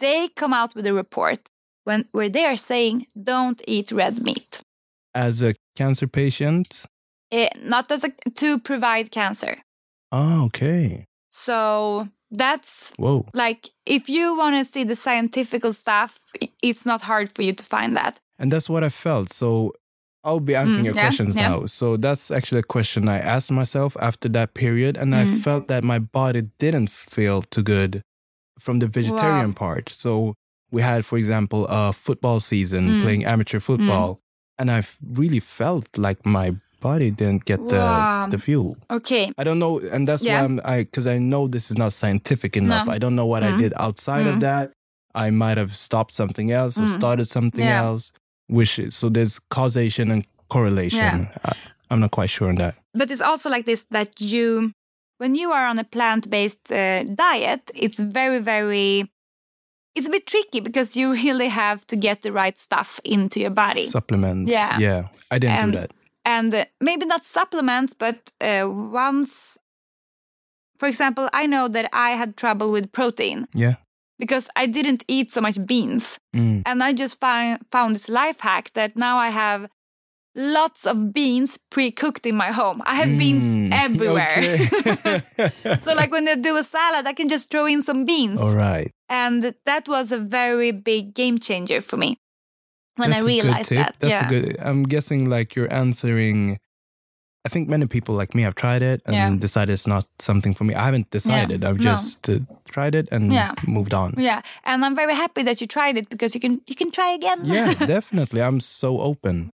A: they come out with a report when where they are saying don't eat red meat,
B: As a cancer patient,
A: Eh, not as a, to provide cancer.
B: oh, okay.
A: So that's
B: Whoa.
A: like if you want to see the scientific stuff, it's not hard for you to find that.
B: And that's what I felt. So I'll be answering
A: Mm,
B: your
A: yeah,
B: questions
A: yeah.
B: now. So that's actually a question I asked myself after that period. And I
A: Mm.
B: felt that my body didn't feel too good from the vegetarian
A: Wow.
B: part. So we had, for example, a football season
A: Mm.
B: playing amateur football. And I really felt like my body didn't get the,
A: Wow.
B: the fuel.
A: Okay.
B: I don't know. And that's
A: Yeah.
B: why I'm, I, because I know this is not scientific enough.
A: No.
B: I don't know what I
A: Mm.
B: did outside of
A: Mm.
B: that. I might have stopped something else or
A: Mm.
B: started something else. Which is, so there's causation and correlation.
A: Yeah.
B: I, I'm not quite sure on that.
A: But it's also like this that you, when you are on a plant based uh, diet, it's very, very, it's a bit tricky because you really have to get the right stuff into your body.
B: Supplements.
A: Yeah.
B: Yeah. I didn't
A: And-
B: do that.
A: and uh, maybe not supplements, but uh, once, for example, I know that I had trouble with protein
B: Yeah.
A: Because I didn't eat so much beans.
B: Mm.
A: And I just find, found this life hack that now I have lots of beans pre-cooked in my home. I have beans
B: Mm.
A: everywhere.
B: Okay.
A: so like when I do a salad, I can just throw in some beans.
B: All right.
A: And that was a very big game changer for me when
B: That's
A: I realized that.
B: That's
A: yeah.
B: a good. I'm guessing like you're answering. I think many people like me have tried it and
A: Yeah.
B: decided it's not something for me. I haven't decided. I've
A: No.
B: just uh, tried it and
A: Yeah.
B: moved on.
A: Yeah, and I'm very happy that you tried it because you can you can try again.
B: Yeah, definitely. I'm so open.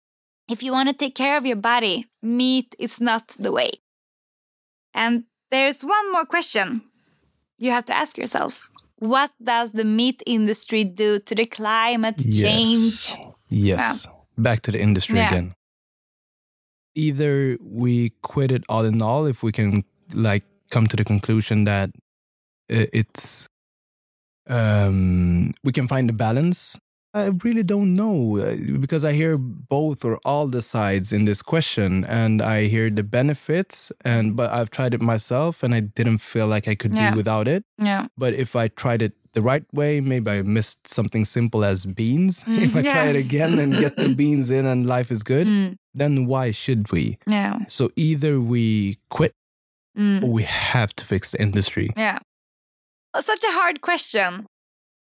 A: if you want to take care of your body, meat is not the way. And there's one more question you have to ask yourself. What does the meat industry do to the climate change?
B: Yes. Back to the industry
A: Yeah.
B: again. Either we quit it all in all if we can like come to the conclusion that it's um we can find a balance. I really don't know uh, because I hear both or all the sides in this question and I hear the benefits and but I've tried it myself and I didn't feel like I could
A: Yeah.
B: be without it.
A: Yeah.
B: But if I tried it the right way, maybe I missed something simple as beans.
A: Mm,
B: if I
A: yeah.
B: try it again and get the beans in and life is good,
A: Mm,
B: then why should we?
A: yeah.
B: So either we quit
A: Mm,
B: or we have to fix the industry.
A: yeah. Oh, Such a hard question.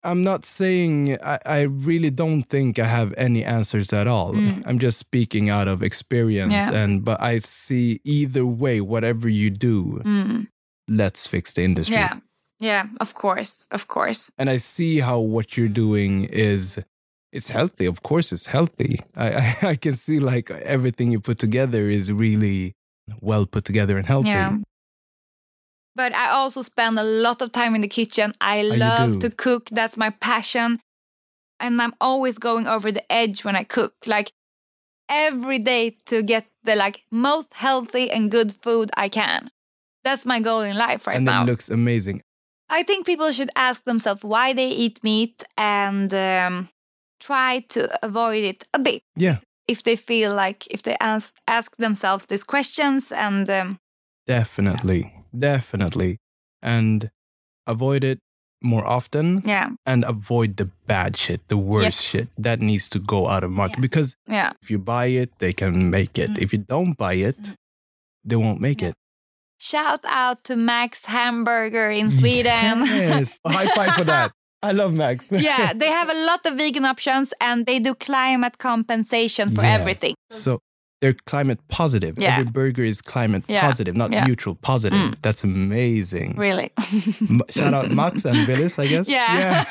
B: I'm not saying I, I really don't think I have any answers at all.
A: Mm.
B: I'm just speaking out of experience
A: Yeah.
B: and but I see either way, whatever you do,
A: Mm,
B: let's fix the industry.
A: yeah. Yeah, of course. Of course.
B: and I see how what you're doing is it's healthy. Of course, it's healthy. I, I I can see like everything you put together is really well put together and healthy.
A: Yeah. But I also spend a lot of time in the kitchen. I
B: Oh,
A: love to cook. That's my passion. And I'm always going over the edge when I cook. Like every day to get the like most healthy and good food I can. That's my goal in life right
B: and
A: now.
B: it looks amazing.
A: I think people should ask themselves why they eat meat and um, try to avoid it a bit
B: Yeah,
A: if they feel like if they ask ask themselves these questions and um,
B: definitely, definitely, and avoid it more often.
A: yeah
B: And avoid the bad shit, the worst
A: Yes.
B: shit that needs to go out of market.
A: Yeah.
B: Because
A: yeah
B: if you buy it, they can make it.
A: Mm.
B: If you don't buy it, they won't make
A: Yeah.
B: it.
A: Shout out to Max Hamburger in Sweden.
B: Yes, high five for that. I love Max.
A: yeah, they have a lot of vegan options and they do climate compensation for
B: Yeah.
A: everything.
B: So they're climate positive.
A: Yeah.
B: Every burger is climate
A: Yeah.
B: positive, not
A: Yeah. Mm.
B: neutral, positive. That's amazing.
A: Really.
B: Shout out Max and Willys, I guess.
A: Yeah.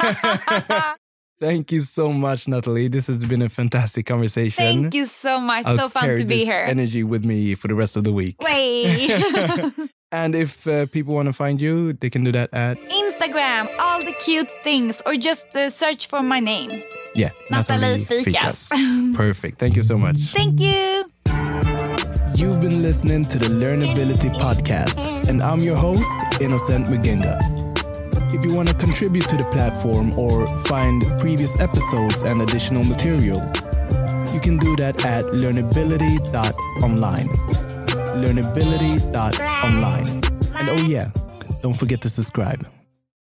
B: Thank you so much, Natalie. This has been a fantastic conversation.
A: Thank you so much.
B: I'll
A: so fun to be
B: this
A: here.
B: energy with me for the rest of the week.
A: Way.
B: And if uh, people want to find you, they can do that at
A: Instagram, all the cute things, or just uh, search for my name.
B: yeah,
A: Natalie Fikas.
B: Perfect. Thank you so much.
A: Thank you.
B: You've been listening to the Learnability Podcast, and I'm your host, Innocent Mugenga. If you want to contribute to the platform or find previous episodes and additional material, you can do that at learnability.online. Learnability.online. And oh, yeah, don't forget to subscribe.